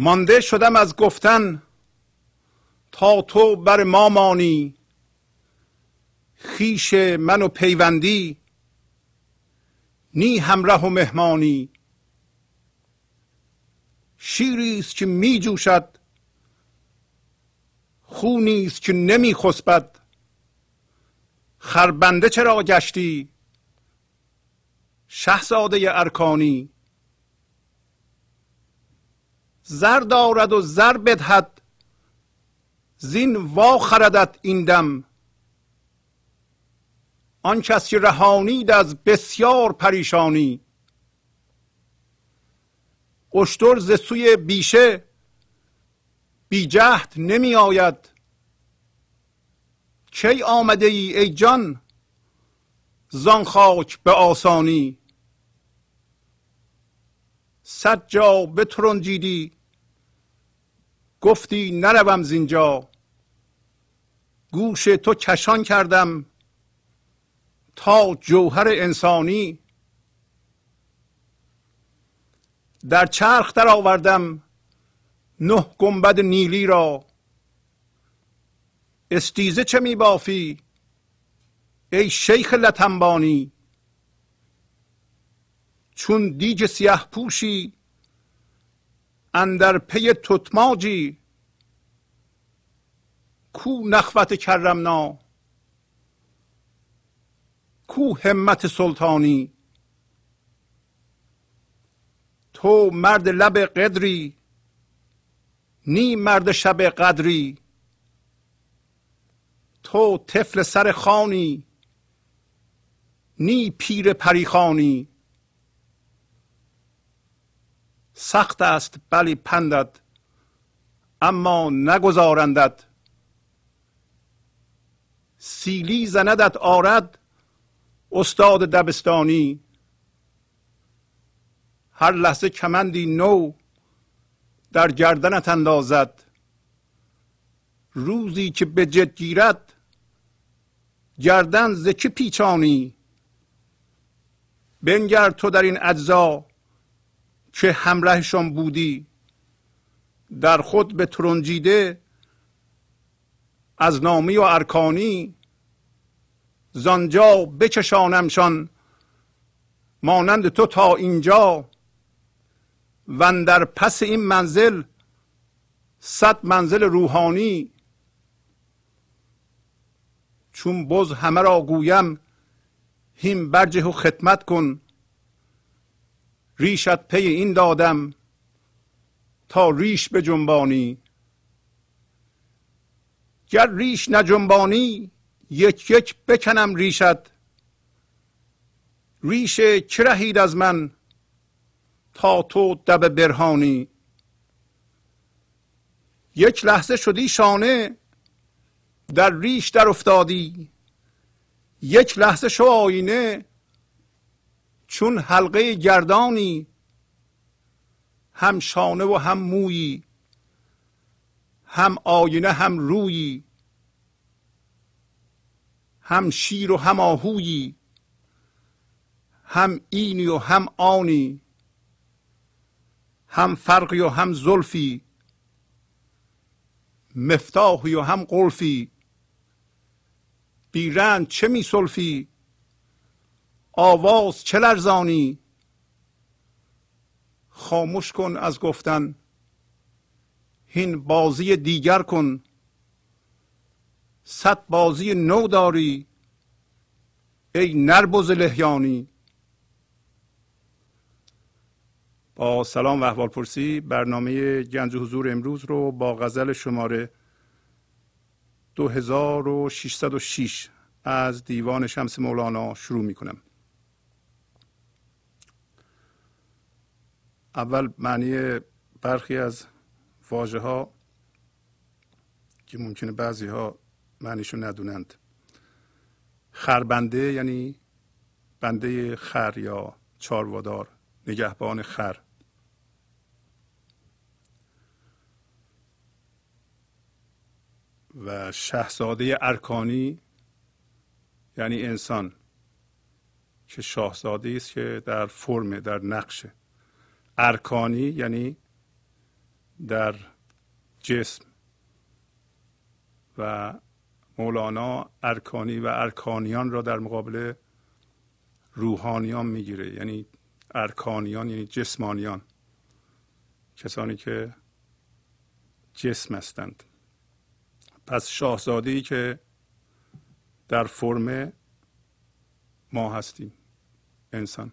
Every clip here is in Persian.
مانده شدم از گفتن تا تو بر ما مانی. خیش من و پیوندی نی همراه و مهمانی. شیری است که می جوشد خونی است که نمی خسبد. خربنده چرا گشتی؟ شهزاده ارکانی. زر دارد و زر بدهد. زین وا خردت این دم. آن کس که رهانید از بسیار پریشانی. اشتر ز سوی بیشه بی جهد نمی آید. کی آمده ای ای جان؟ زان خاک به آسانی. صد جا بترنجیدی گفتی نروم زینجا. گوش تو کشان کردم تا جوهر انسانی. در چرخ در آوردم نه گنبد نیلی را. استیزه چه می بافی؟ ای شیخ لتنبانی چون دیج سیه پوشی اندر پی تتماجی کو نخوت کرمنا کو همت سلطانی. تو مرد لب قدری نی مرد شب قدری. تو طفل سر خانی نی پیر پریخانی. سخت است بلی پندت اما نگذارندت. سیلی زندت آرد استاد دبستانی. هر لحظه کمندی نو در گردنت اندازد. روزی که به جد گیرد گردن ز که پیچانی؟ بنگر تو در این اجزا که همراهشان بودی؟ در خود به ترنجیده از نامی و ارکانی زانجا بچشانمشان مانند تو تا اینجا. و در پس این منزل صد منزل روحانی. چون بز همه را گویم هیم برجه و خدمت کن. ریشت پی این دادم تا ریش به جنبانی گر ریش نجنبانی یک یک بکنم ریشت. ریش چه رهید از من تا تو دب برهانی؟ یک لحظه شدی شانه در ریش در افتادی. یک لحظه شو آینه چون حلقه گردانی هم شانه و هم مویی هم آینه هم رویی هم شیر و هم آهویی هم اینی و هم آنی هم فرقی و هم زلفی مفتاحی و هم قلفی بیرند چه می سلفی؟ آواز چه لرزانی؟ خاموش کن از گفتن. هین بازی دیگر کن. صد بازی نو داری. ای نربز لحیانی با سلام و احوال پرسی برنامه گنج حضور امروز رو با غزل شماره 2606 از دیوان شمس مولانا شروع می کنم اول معنی برخی از واژه ها که ممکنه بعضی ها معنیشو ندونند. خربنده یعنی بنده خر یا چاروادار نگهبان خر. و شاهزاده ارکانی یعنی انسان که شاهزاده است که در فرم در نقشه. ارکانی یعنی در جسم و مولانا ارکانی و ارکانیان را در مقابل روحانیان می‌گیره یعنی ارکانیان یعنی جسمانیان کسانی که جسم هستند. پس شاهزاده ای که در فرم ما هستیم انسان.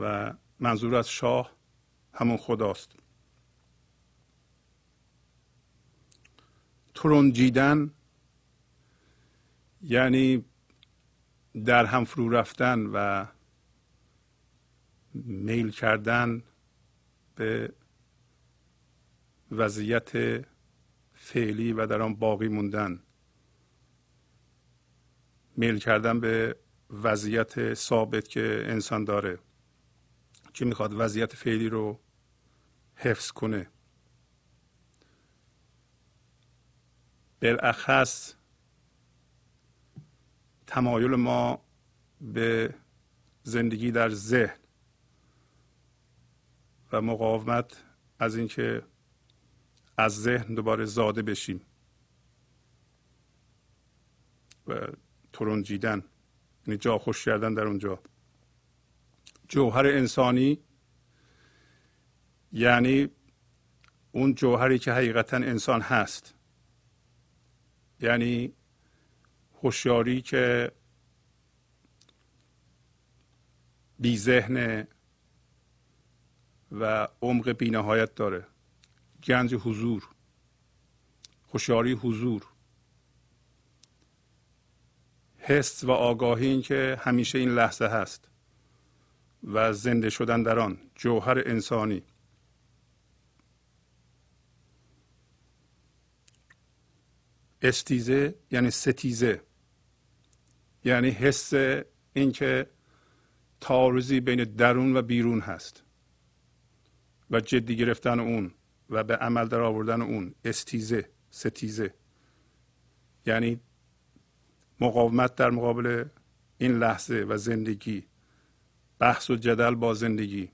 و منظور از شاه همون خداست. ترنجیدن یعنی در هم فرو رفتن و میل کردن به وضعیت فعلی و در آن باقی موندن. میل کردن به وضعیت ثابت که انسان داره. که می‌خواد وضعیت فعلی رو حفظ کنه. بالاخص تمایل ما به زندگی در ذهن و مقاومت از اینکه از ذهن دوباره زاده بشیم و ترنجیدن یعنی جا خوش کردن در اونجا. جوهر انسانی یعنی اون جوهری که حقیقتا انسان هست. یعنی هوشیاری که بی ذهن و عمق بینهایت داره. گنج حضور هوشیاری حضور. حس و آگاهی این که همیشه این لحظه هست. و زنده شدن در آن جوهر انسانی. استیزه یعنی ستیزه یعنی حس اینکه تعارضی بین درون و بیرون هست و جدی گرفتن اون و به عمل در آوردن اون استیزه ستیزه. یعنی مقاومت در مقابل این لحظه و زندگی. بحث و جدل با زندگی.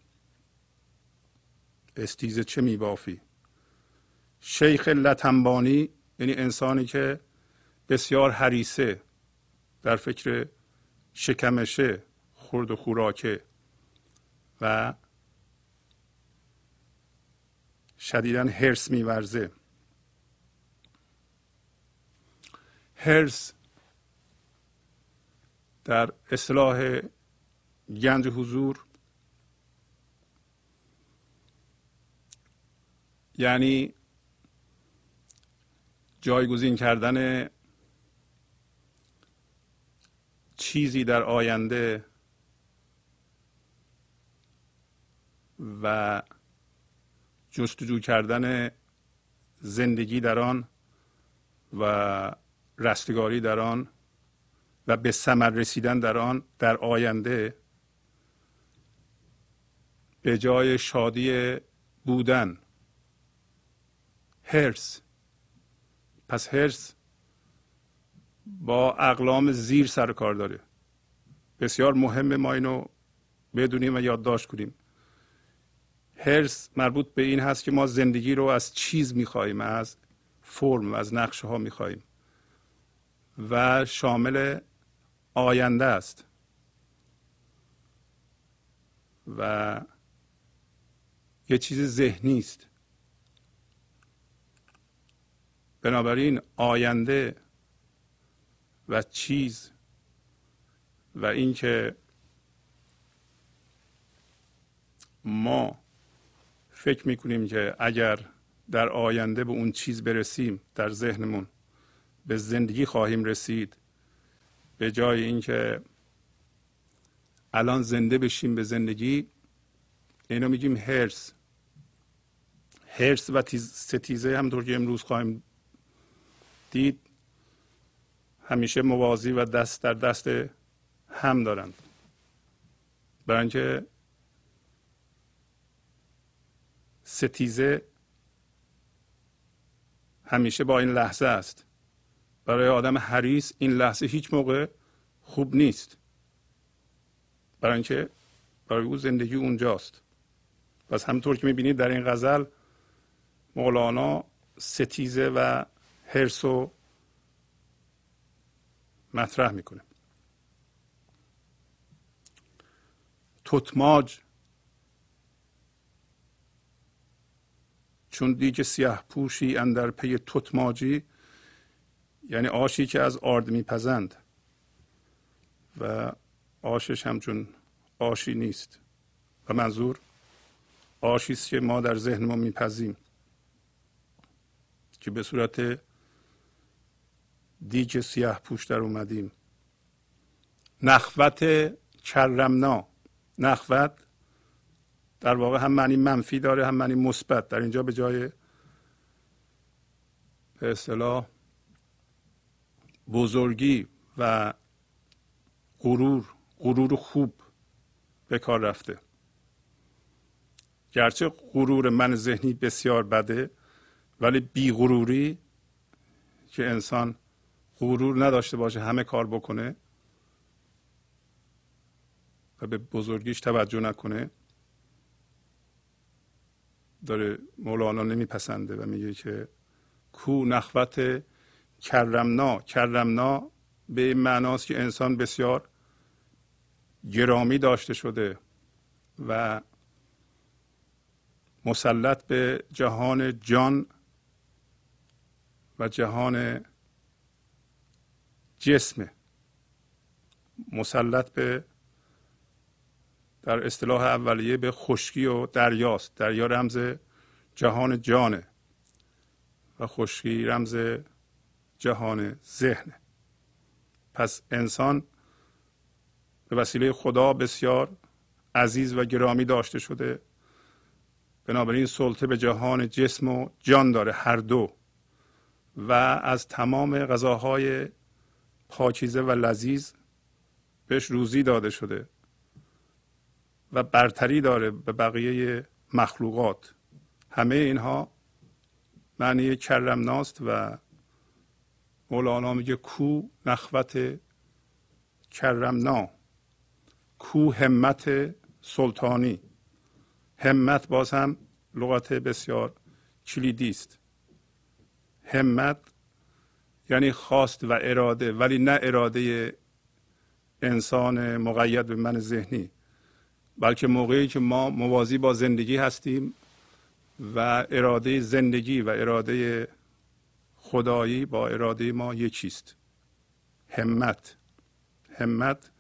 استیزه چه میبافی؟ شیخ لتنبانی یعنی انسانی که بسیار حریسه در فکر شکمشه خورد و خوراکه و شدیدا هرس میورزه. هرس در اصلاح گنج حضور. یعنی جایگزین کردن چیزی در آینده و جستجو کردن زندگی در آن و رستگاری در آن و به ثمر رسیدن در آن در آینده به جای شادی بودن. هرس. پس هرس با اقلام زیر سر کار داره. بسیار مهم ما اینو بدونیم و یادداشت کنیم. هرس مربوط به این هست که ما زندگی رو از چیز می‌خواهیم از فرم از نقشه ها می‌خواهیم و شامل آینده است. و یه چیز ذهنی است. بنابراین آینده و چیز و اینکه ما فکر می‌کنیم که اگر در آینده به اون چیز برسیم در ذهنمون به زندگی خواهیم رسید به جای اینکه الان زنده بشیم به زندگی اینو میگیم هرس. هرس و ستیزه همطور که امروز خواهیم دید همیشه موازی و دست در دست هم دارند. برای اینکه ستیزه همیشه با این لحظه است. برای آدم حریص این لحظه هیچ موقع خوب نیست. برای اینکه برای او زندگی اونجاست. پس همطور که می‌بینید در این غزل مولانا ستیزه و حرس و مطرح می‌کنه. توتماج چون دیگه سیاه پوشی اندر پی توتماجی یعنی آشی که از آرد میپزند و آشش همچون آشی نیست. و منظور آشی است که ما در ذهن ما میپذیم که به صورت دیگ سیاه پوش در اومدیم. نخوت کرمنا نخوت در واقع هم معنی منفی داره هم معنی مثبت. در اینجا به جای به اصطلاح بزرگی و غرور غرور خوب به کار رفته. گرچه غرور من ذهنی بسیار بده ولی بی غروری که انسان غرور نداشته باشه همه کار بکنه و به بزرگیش توجه نکنه داره مولانا نمیپسنده و میگه که کو نخوت کرمنا. کرمنا به این معناست که انسان بسیار گرامی داشته شده و مسلط به جهان جان و جهان جسم مسلط به در اصطلاح اولیه به خشکی و دریاست. دریا رمز جهان جانه و خشکی رمز جهان ذهنه. پس انسان به وسیله خدا بسیار عزیز و گرامی داشته شده. بنابراین سلطه به جهان جسم و جان داره. هر دو و از تمام غذاهای پاکیزه و لذیذ بهش روزی داده شده و برتری داره به بقیه مخلوقات. همه اینها معنی کرمناست و مولانا میگه کو نخوت کرمنا. کو همت سلطانی. همت باز هم لغت بسیار کلیدی است. همت یعنی خواست و اراده ولی نه اراده انسان مقید به من ذهنی بلکه موقعی که ما موازی با زندگی هستیم و اراده زندگی و اراده خدایی با اراده ما یکیست. همت همت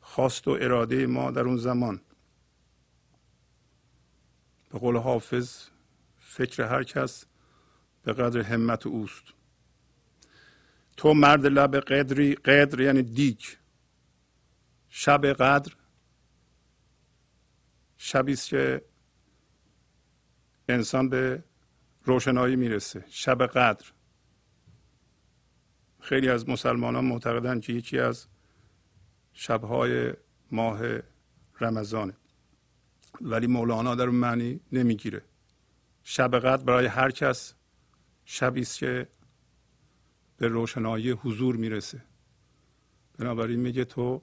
خواست و اراده ما در اون زمان. به قول حافظ فکر هر کس به قدر همت اوست. تو مرد لب قدری قدر یعنی دیگ شب قدر شبی است که انسان به روشنایی می‌رسه. شب قدر. خیلی از مسلمانان معتقدند که یکی از شبهای ماه رمضانه. ولی مولانا در اون معنی نمی‌گیره. شب قدر برای هر کس شبی است که به روشنایی حضور می‌رسه. بنابراین میگه تو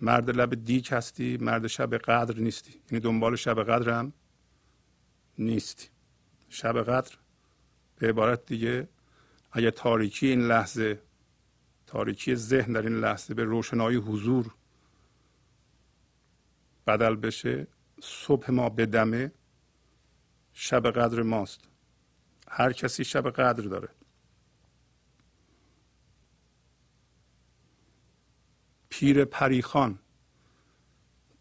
مرد لب دیک هستی مرد شب قدر نیستی. یعنی دنبال شب قدر هم نیستی. شب قدر به عبارت دیگه اگه تاریکی این لحظه تاریکی ذهن در این لحظه به روشنایی حضور بدل بشه صبح ما بدمه شب قدر ماست. هر کسی شب قدر داره. پیر پریخان.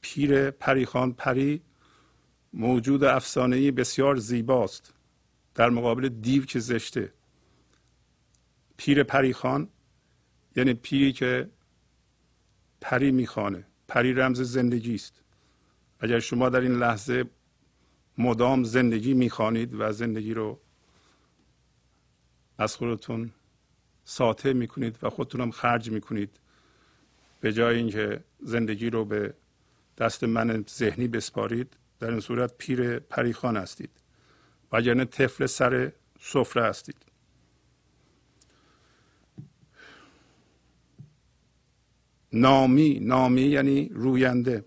پیر پریخان پری موجود افسانه بسیار زیباست. در مقابل دیو که زشته. پیر پریخان یعنی پیری که پری می‌خوانه. پری رمز زندگی است اگر شما در این لحظه مدام زندگی می‌خوانید و زندگی رو از خودتون ساطع می‌کنید و خودتون هم خرج می‌کنید. به جای اینکه زندگی رو به دست من ذهنی بسپارید در این صورت پیر پریخان هستید. و اگر طفل سر سفره هستید. نامی نامی یعنی روینده.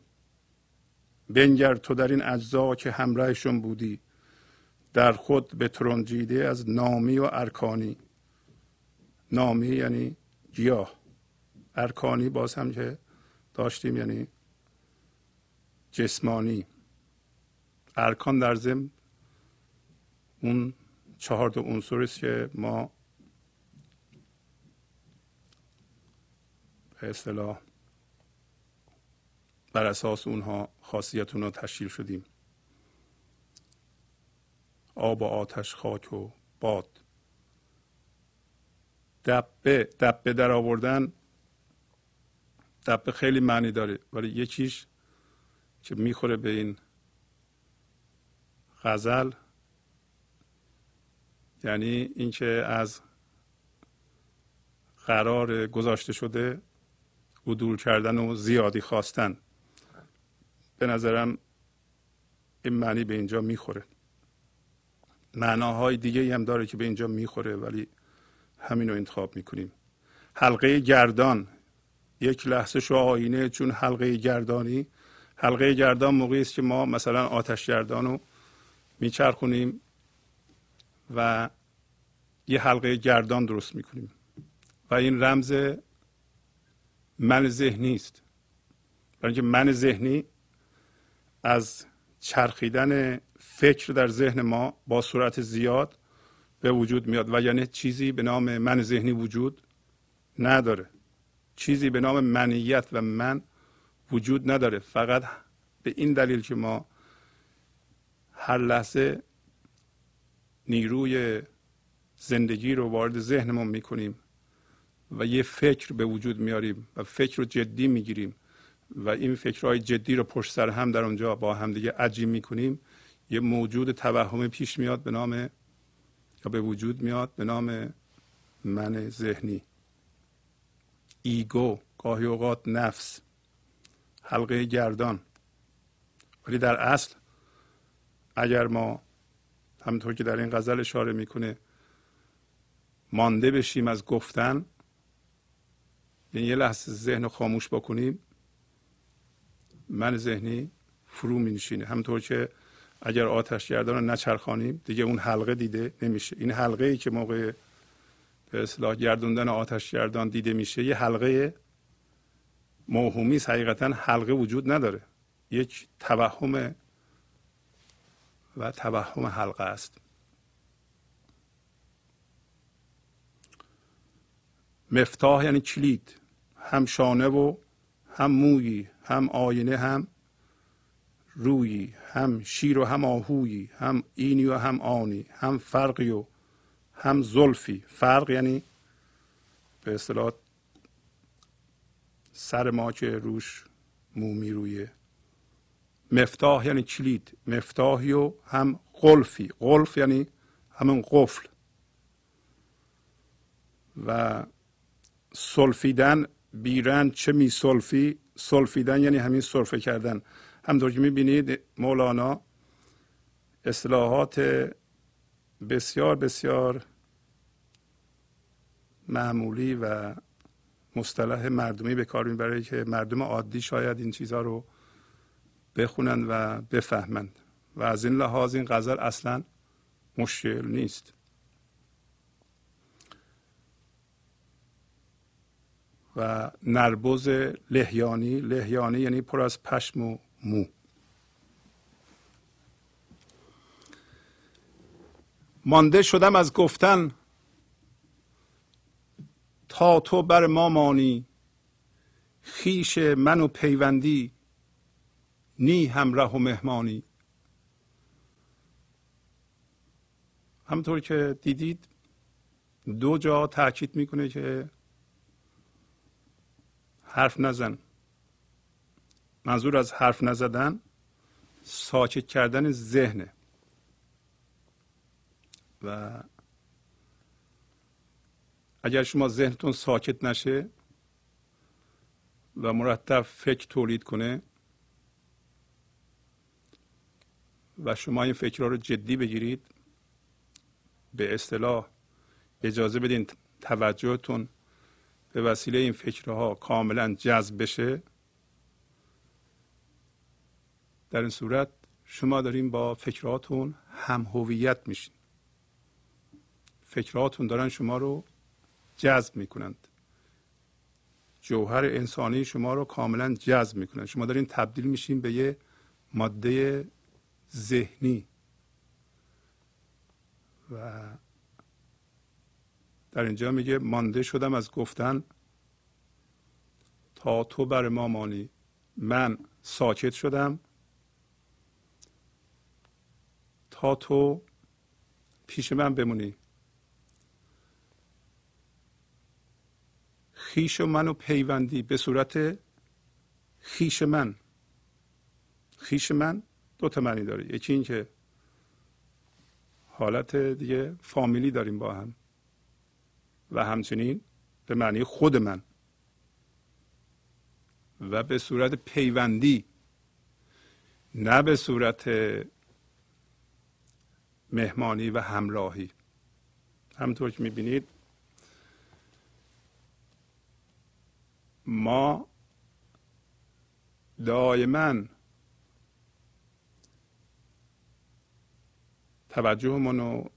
بنگر تو در این اجزا که همراهشون بودی. در خود به ترنجیده از نامی و ارکانی. نامی یعنی گیاه. ارکانی باز هم که داشتیم یعنی جسمانی. ارکان در ضمن اون چهار تا عنصر است که ما به اصطلاح بر اساس اونها خاصیت اونها تشکیل شدیم. آب و آتش خاک و باد. دبه دبه در آوردن دبه خیلی معنی داره ولی یکیش که می‌خوره به این غزل یعنی اینکه از قرار گذاشته شده عدول کردن و زیادی خواستن. به نظرم این معنی به اینجا می‌خوره. معناهای دیگه هم داره که به اینجا می‌خوره ولی همین رو انتخاب می‌کنیم. حلقه گردان یک لحظه شو آینه چون حلقه گردانی. حلقه گردان موقعی است که ما مثلا آتش گردان رو میچرخونیم و یه حلقه گردان درست می‌کنیم. و این رمز من ذهنی است. برای اینکه من ذهنی از چرخیدن فکر در ذهن ما با صورت زیاد به وجود میاد و یعنی چیزی به نام من ذهنی وجود نداره. چیزی به نام منیت و من وجود نداره. فقط به این دلیل که ما هر لحظه نیروی زندگی رو وارد ذهنمون می‌کنیم و یه فکر به وجود میاریم و فکر رو جدی می‌گیریم و این فکرهای جدی رو پشت سر هم در اونجا با همدیگه عجیم می‌کنیم یه موجود توهمی پیش میاد به نام یا به وجود میاد به نام من ذهنی. ایگو گاهی اوقات نفس. حلقه گردان. ولی در اصل اگر ما همونطور که در این غزل اشاره می‌کنه مانده بشیم از گفتن یعنی یه لحظه ذهن رو خاموش بکنیم من ذهنی فرو می نشینه همطور که اگر آتش گردان رو نچرخانیم دیگه اون حلقه دیده نمیشه. این حلقه ای که موقع به اصلاح گردوندن آتش گردان دیده میشه یه حلقه موهومی حقیقتا حلقه وجود نداره. یک توهم و توهم حلقه است. مفتاح یعنی کلید. هم شانه و هم مویی هم آینه هم رویی هم شیر و هم آهویی هم اینی و هم آنی هم فرقی و هم زلفی. فرق یعنی به اصطلاح سر ما که روش مومی روی مفتاح یعنی کلید. مفتاحی و هم قلفی. قلف یعنی همون قفل. و سلفیدن بیرن چه می سلفی سلفیدن یعنی همین سرفه کردن. همطور که می‌بینید مولانا اصطلاحات بسیار بسیار معمولی و مصطلح مردمی به کار می‌بره که مردم عادی شاید این چیزها رو بخونند و بفهمند. و از این لحاظ این غزل اصلا مشکل نیست. و نربز لحیانی لحیانی یعنی پر از پشم و مو. مانده شدم از گفتن تا تو بر ما مانی خیش من و پیوندی نی همراه و مهمانی. همطور که دیدید دو جا تاکید می‌کنه که حرف نزن. منظور از حرف نزدن ساکت کردن ذهنه و اگر شما ذهنتون ساکت نشه و مرتب فکر تولید کنه و شما این فکرها رو جدی بگیرید به اصطلاح اجازه بدین توجهتون به وسیله این فکرها کاملا جذب بشه. در این صورت شما داریم با فکراتون هم هویت میشین. فکراتون دارن شما رو جذب می‌کنند. جوهر انسانی شما رو کاملا جذب می‌کنند. شما دارین تبدیل میشین به یه ماده ذهنی. و در اینجا میگه مانده شدم از گفتن تا تو بر ما مانی. من ساکت شدم. تو پیش من بمونی. خیش و منو پیوندی به صورت خیش من. خیش من دو معنی داره. یکی این که حالت دیگه فامیلی داریم با هم. و همچنین به معنی خود من. و به صورت پیوندی. نه به صورت مهمانی و همراهی. همطور که می‌بینید ما دائما توجهمون رو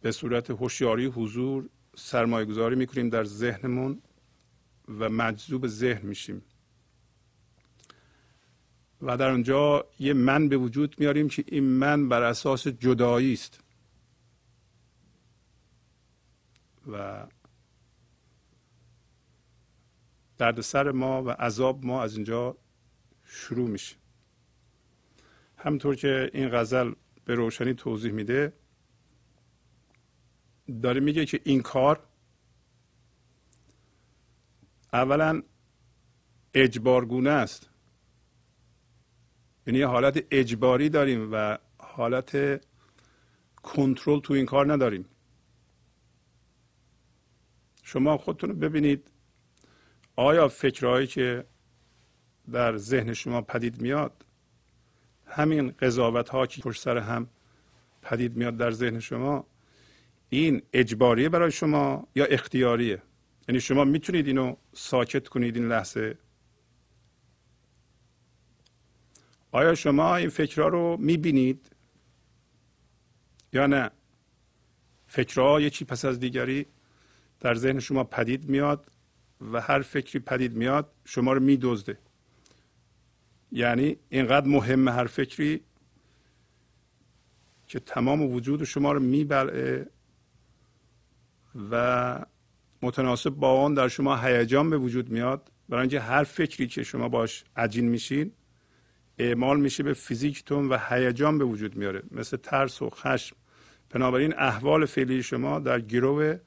به صورت هوشیاری حضور سرمایه گذاری می‌کنیم در ذهنمون و مجذوب ذهن میشیم. و در اونجا یه من به وجود میاریم که این من بر اساس جدایی است. و دردسر ما و عذاب ما از اینجا شروع میشه. همطور که این غزل به روشنی توضیح میده داره میگه که این کار اولا اجبارگونه است. یعنی حالت اجباری داریم و حالت کنترل تو این کار نداریم. شما خودتون رو ببینید آیا فکرهایی که در ذهن شما پدید میاد همین قضاوت ها که پشت سر هم پدید میاد در ذهن شما این اجباریه برای شما یا اختیاریه؟ یعنی شما می‌تونید اینو ساکت کنید این لحظه؟ آیا شما این فکرها رو می‌بینید؟ یا نه؟ فکرها یکی پس از دیگری در ذهن شما پدید میاد و هر فکری پدید میاد شما رو میدزده. یعنی اینقدر مهمه هر فکری که تمام وجود شما رو میبلعه و متناسب با آن در شما هیجان به وجود میاد. برای اینکه هر فکری که شما باش عجین میشین اعمال میشه به فیزیکتون و هیجان به وجود میاره. مثل ترس و خشم. بنابراین احوال فعلی شما در گروه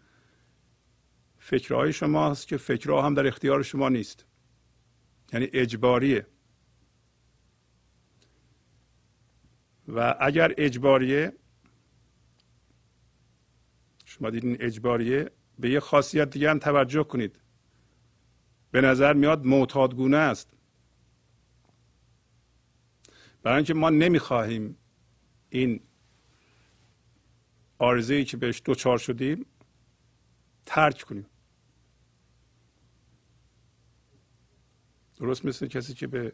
فکرهای شما هست که فکرها هم در اختیار شما نیست. یعنی اجباریه. و اگر اجباریه شما دیدین اجباریه به یه خاصیت دیگه هم توجه کنید. به نظر میاد معتادگونه است. برای اینکه ما نمی‌خواهیم این ای که بهش دوچار شدیم ترک کنیم. درست مثل کسی که به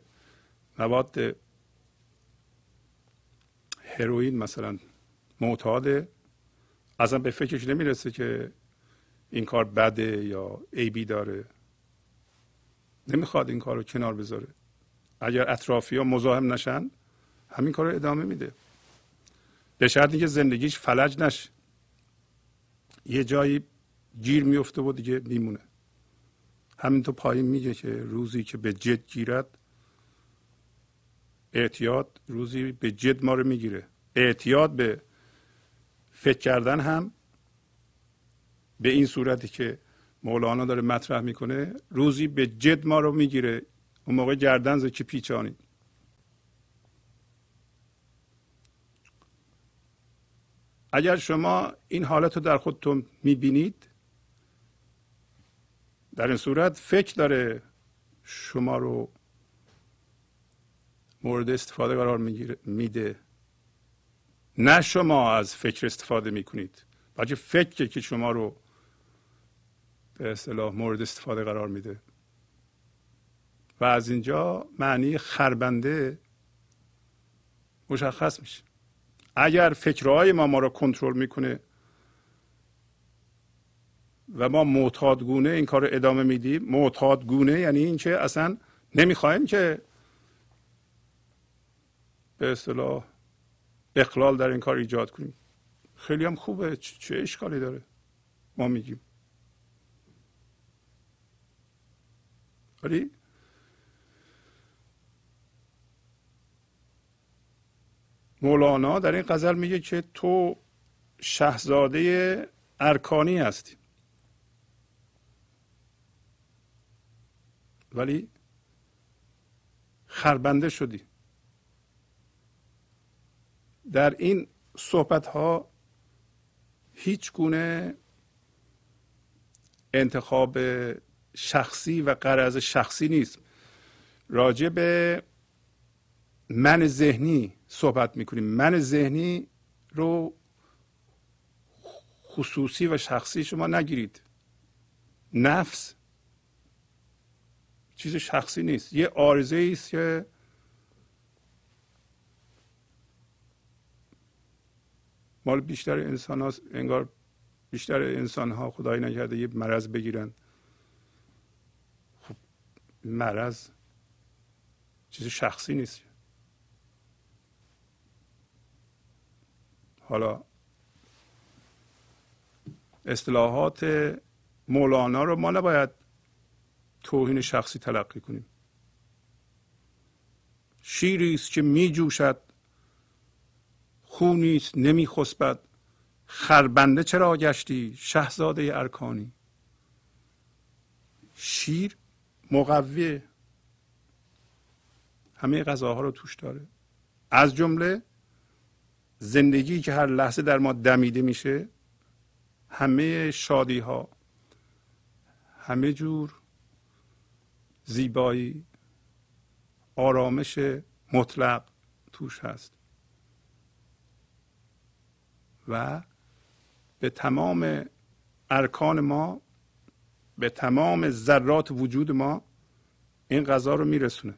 مواد هروئین مثلا معتاده اصلا به فکرش نمی‌رسه که این کار بده یا عیبی داره. نمی‌خواد این کار رو کنار بذاره. اگر اطرافی ها مزاحم نشن همین کار رو ادامه میده. به شرطی که زندگیش فلج نشه. یه جایی گیر میفته و دیگه میمونه. همینطور پایین میگه که روزی که به جد گیرد اعتیاد روزی به جد ما رو می‌گیره. اعتیاد به فکر کردن هم به این صورتی که مولانا داره مطرح می‌کنه روزی به جد ما رو می‌گیره. اون موقع گردن که پیچانید. اگر شما این حالت رو در خودتون می‌بینید در این صورت فکر داره شما رو مورد استفاده قرار میده. نه شما از فکر استفاده می‌کنید بلکه فکر که شما رو به اصطلاح مورد استفاده قرار میده. و از اینجا معنی خربنده مشخص میشه. اگر فکرهای ما ما رو کنترل می‌کنه و ما معتادگونه این کار رو ادامه میدیم معتادگونه یعنی اینکه اصلا نمی‌خوایم که به اصطلاح اقلال در این کار ایجاد کنیم. خیلی هم خوبه. چه اشکالی داره؟ ما میگیم. ولی مولانا در این غزل میگه که تو شهزاده ارکانی هستی. ولی خربنده شدی. در این صحبت ها هیچ گونه انتخاب شخصی و قرض شخصی نیست. راجع به من ذهنی صحبت می‌کنیم. من ذهنی رو خصوصی و شخصی شما نگیرید. نفس چیز شخصی نیست. یه آرزه است که مال بیشتر انسان ها انگار بیشتر انسان ها خدای نکرده یه مرض بگیرن. خب مرض چیز شخصی نیست. حالا اصطلاحات مولانا رو ما نباید توهین شخصی تلقی کنیم. شیری است که می جوشد خونی است نمی خسبد خربنده چرا گشتی شهزاده ارکانی؟ شیر مقوی همه غذاها رو توش داره. از جمله زندگی که هر لحظه در ما دمیده میشه همه شادی ها همه جور زیبایی آرامش مطلق توش هست. و به تمام ارکان ما به تمام ذرات وجود ما این غذا رو میرسونه.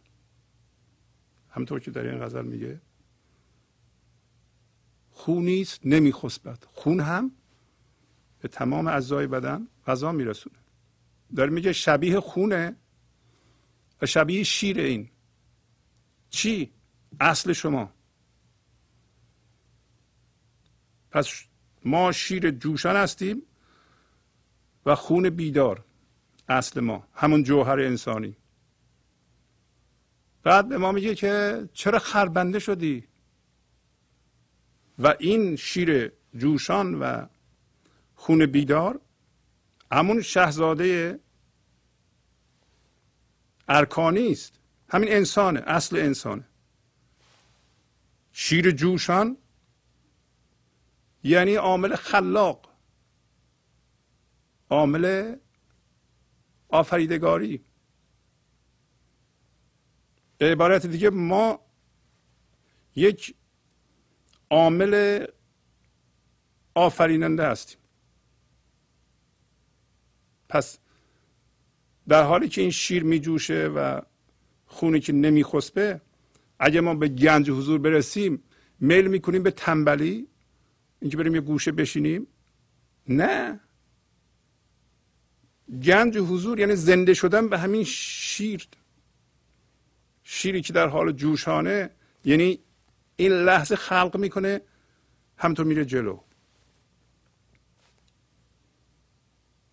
همطور که در این غزل میگه. خونیست نمیخسبد خون هم به تمام اعضای بدن غذا میرسونه. داره میگه شبیه خونه و شبیه شیر این. چی؟ اصل شما. پس ما شیر جوشان هستیم و خون بیدار. اصل ما. همون جوهر انسانی. بعد به ما میگه که چرا خربنده شدی؟ و این شیر جوشان و خون بیدار همون شهزاده ارکانی است. همین انسانه اصل انسانه. شیر جوشان یعنی عامل خلاق عامل آفریدگاری. به عبارت دیگه ما یک عامل آفریننده هستیم. پس در حالی که این شیر می جوشه و خونی که نمی خسبه اگه ما به گنج حضور برسیم میل می‌کنیم به تنبلی اینکه بریم یه گوشه بشینیم؟ نه. گنج حضور یعنی زنده شدن به همین شیر. شیری که در حال جوشانه یعنی این لحظه خلق می‌کنه همطور میره جلو.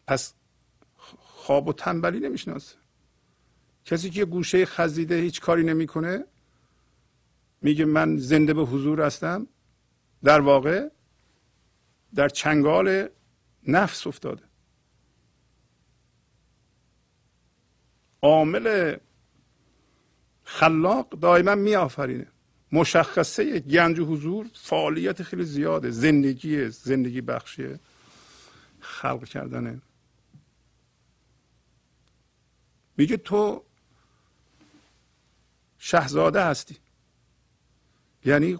پس خواب و تنبلی نمی‌شناسه. کسی که گوشه خزیده هیچ کاری نمی‌کنه میگه من زنده به حضور هستم. در واقع در چنگال نفس افتاده. عامل خلاق دائما میآفرینه. مشخصه گنج حضور فعالیت خیلی زیاده. زندگی زندگی بخشیه خلق کردنه میگه تو شهزاده هستی. یعنی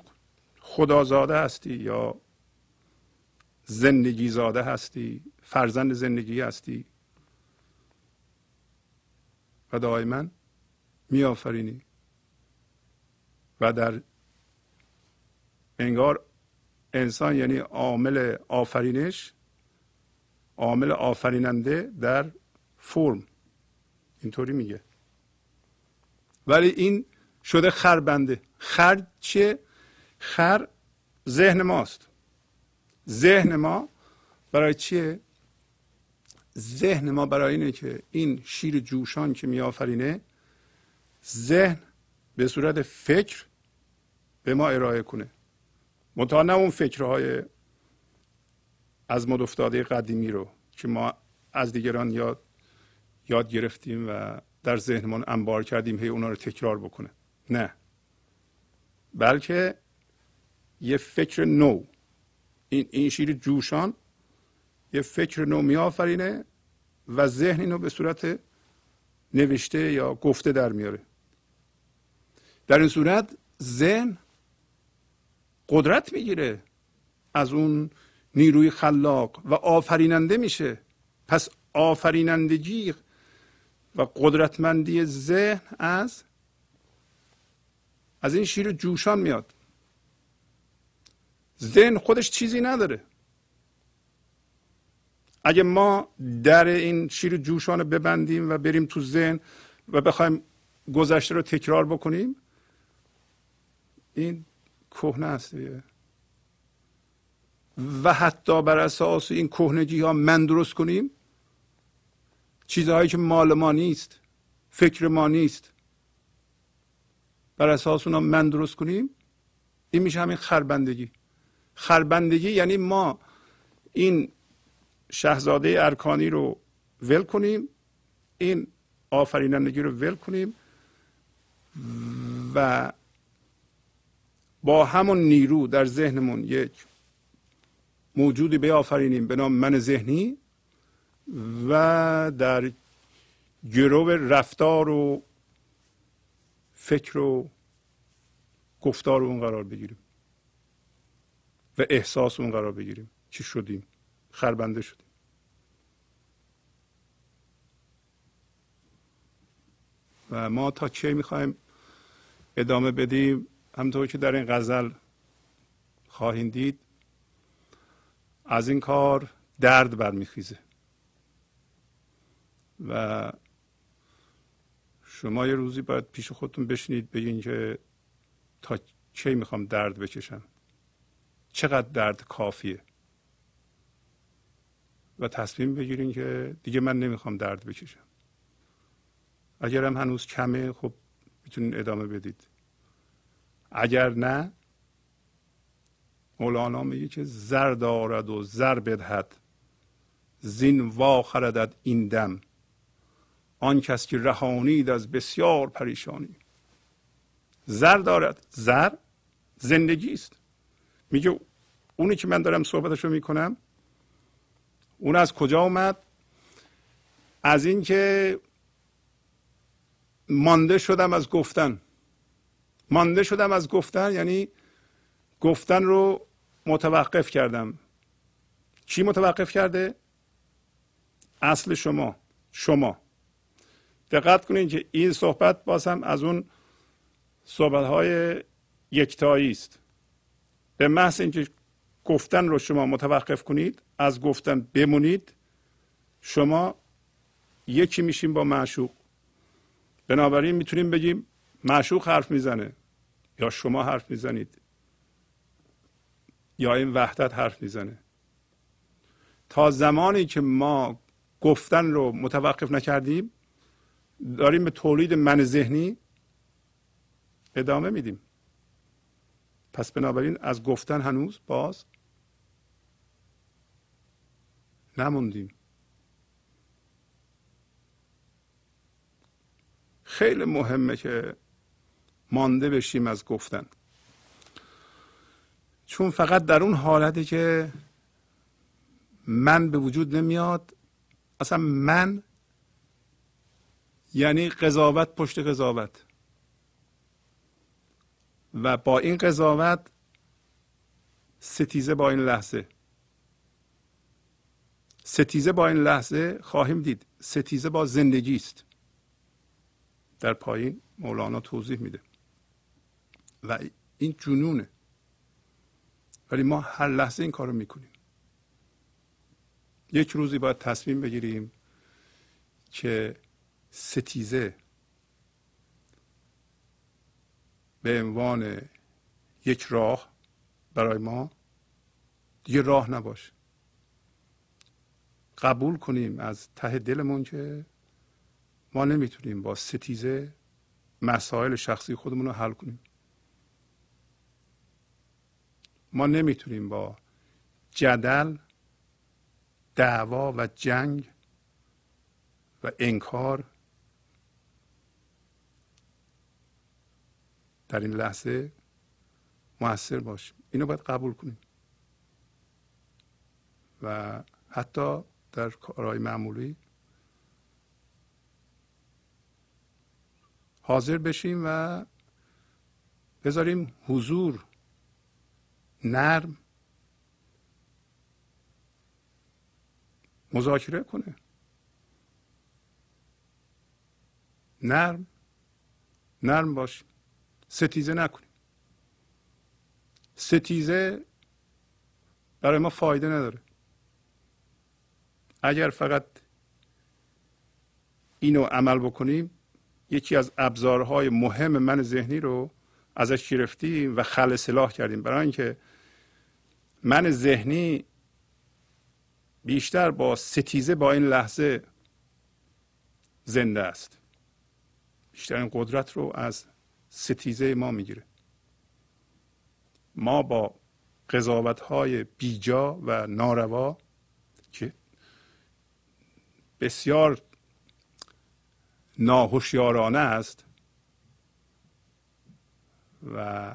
خدازاده هستی یا زندگی زاده هستی فرزند زندگی هستی. و دائما میآفرینی. و در انگار انسان یعنی عامل آفرینش عامل آفریننده در فرم. اینطوری میگه. ولی این شده خربنده. خر چیه؟ خر ذهن ماست. ذهن ما برای چیه؟ ذهن ما برای اینه که این شیر جوشان که میآفرینه ذهن به صورت فکر به ما ارائه کنه. منتها نه اون فکرهای از مد افتاده قدیمی رو که ما از دیگران یاد یاد گرفتیم و در ذهنمان انبار کردیم هی اونا رو تکرار بکنه. نه. بلکه یه فکر نو. این این شیر جوشان یه فکر نو میآفرینه و ذهن اینو به صورت نوشته یا گفته در میاره. در این صورت ذهن قدرت می‌گیره. از اون نیروی خلاق و آفریننده میشه. پس آفرینندگی و قدرتمندی ذهن از از این شیر جوشان میاد. ذهن خودش چیزی نداره. اگه ما در این شیر جوشان رو ببندیم و بریم تو ذهن و بخوایم گذشته رو تکرار بکنیم این کهنه است و حتی بر اساس این کهنگی ها من درست کنیم چیزهایی که مال ما نیست فکر ما نیست بر اساس اونا من درست کنیم این میشه همین خربندگی. خربندگی یعنی ما این شهزاده ارکانی رو ول کنیم این آفرینندگی رو ول کنیم و با همون نیرو در ذهنمون یک موجودی بیافرینیم به نام من ذهنی و در گرو رفتار و فکر و گفتار اون قرار بگیریم و احساس اون قرار بگیریم چی شدیم خربنده شدیم. و ما تا چه می‌خوایم ادامه بدیم؟ همطور که در این غزل خواهیم دید از این کار درد برمیخیزه. و شما یه روزی باید پیش خودتون بشینید بگین که تا چه می‌خوام درد بکشم؟ چقدر درد کافیه؟ و تصمیم بگیرین که دیگه من نمی‌خوام درد بکشم. اگرم هنوز کمه خب می‌تونین ادامه بدید. اگر نه مولانا میگه که زر دارد و زر بدهد. زین وا خردد این دم. آن کس که رهانید از بسیار پریشانی. زر دارد. زر زندگی است. میگه اونی که من دارم صحبتشو می‌کنم اون از کجا اومد؟ از اینکه مانده شدم از گفتن. مانده شدم از گفتن یعنی گفتن رو متوقف کردم. چی متوقف کرده؟ اصل شما شما. دقت کنید که این صحبت بازم از اون صحبت های یکتایی است. به محض اینکه گفتن رو شما متوقف کنید از گفتن بمونید شما یکی میشیم با معشوق. بنابراین می‌تونیم بگیم معشوق حرف می‌زنه. یا شما حرف می‌زنید یا این وحدت حرف می‌زنه. تا زمانی که ما گفتن رو متوقف نکردیم داریم به تولید من ذهنی ادامه میدیم. پس بنابراین از گفتن هنوز باز نموندیم. خیلی مهمه که مانده بشیم از گفتن. چون فقط در اون حالتی که من به وجود نمیاد اصلا من یعنی قضاوت پشت قضاوت. و با این قضاوت ستیزه با این لحظه. ستیزه با این لحظه خواهیم دید. ستیزه با زندگی است. در پایین مولانا توضیح میده. و این جنونه. ولی ما هر لحظه این کار رو می‌کنیم. یک روزی باید تصمیم بگیریم که ستیزه به عنوان یک راه برای ما دیگه راه نباشه. قبول کنیم از ته دلمون که ما نمی‌تونیم با ستیزه مسائل شخصی خودمون رو حل کنیم. ما نمی‌تونیم با جدل دعوا و جنگ و انکار در این لحظه موثر باشیم. اینو باید قبول کنیم. و حتی در کارهای معمولی حاضر بشیم و بذاریم حضور نرم. مذاکره کنه. نرم. نرم باشیم ستیزه نکنیم ستیزه برای ما فایده نداره. اگر فقط اینو عمل بکنیم یکی از ابزارهای مهم من ذهنی رو ازش گرفتیم و خل سلاح کردیم. برای اینکه من ذهنی بیشتر با ستیزه با این لحظه زنده است. بیشتر این قدرت رو از ستیزه ما می‌گیره. ما با قضاوت های بیجا و ناروا که بسیار ناهوشیارانه است و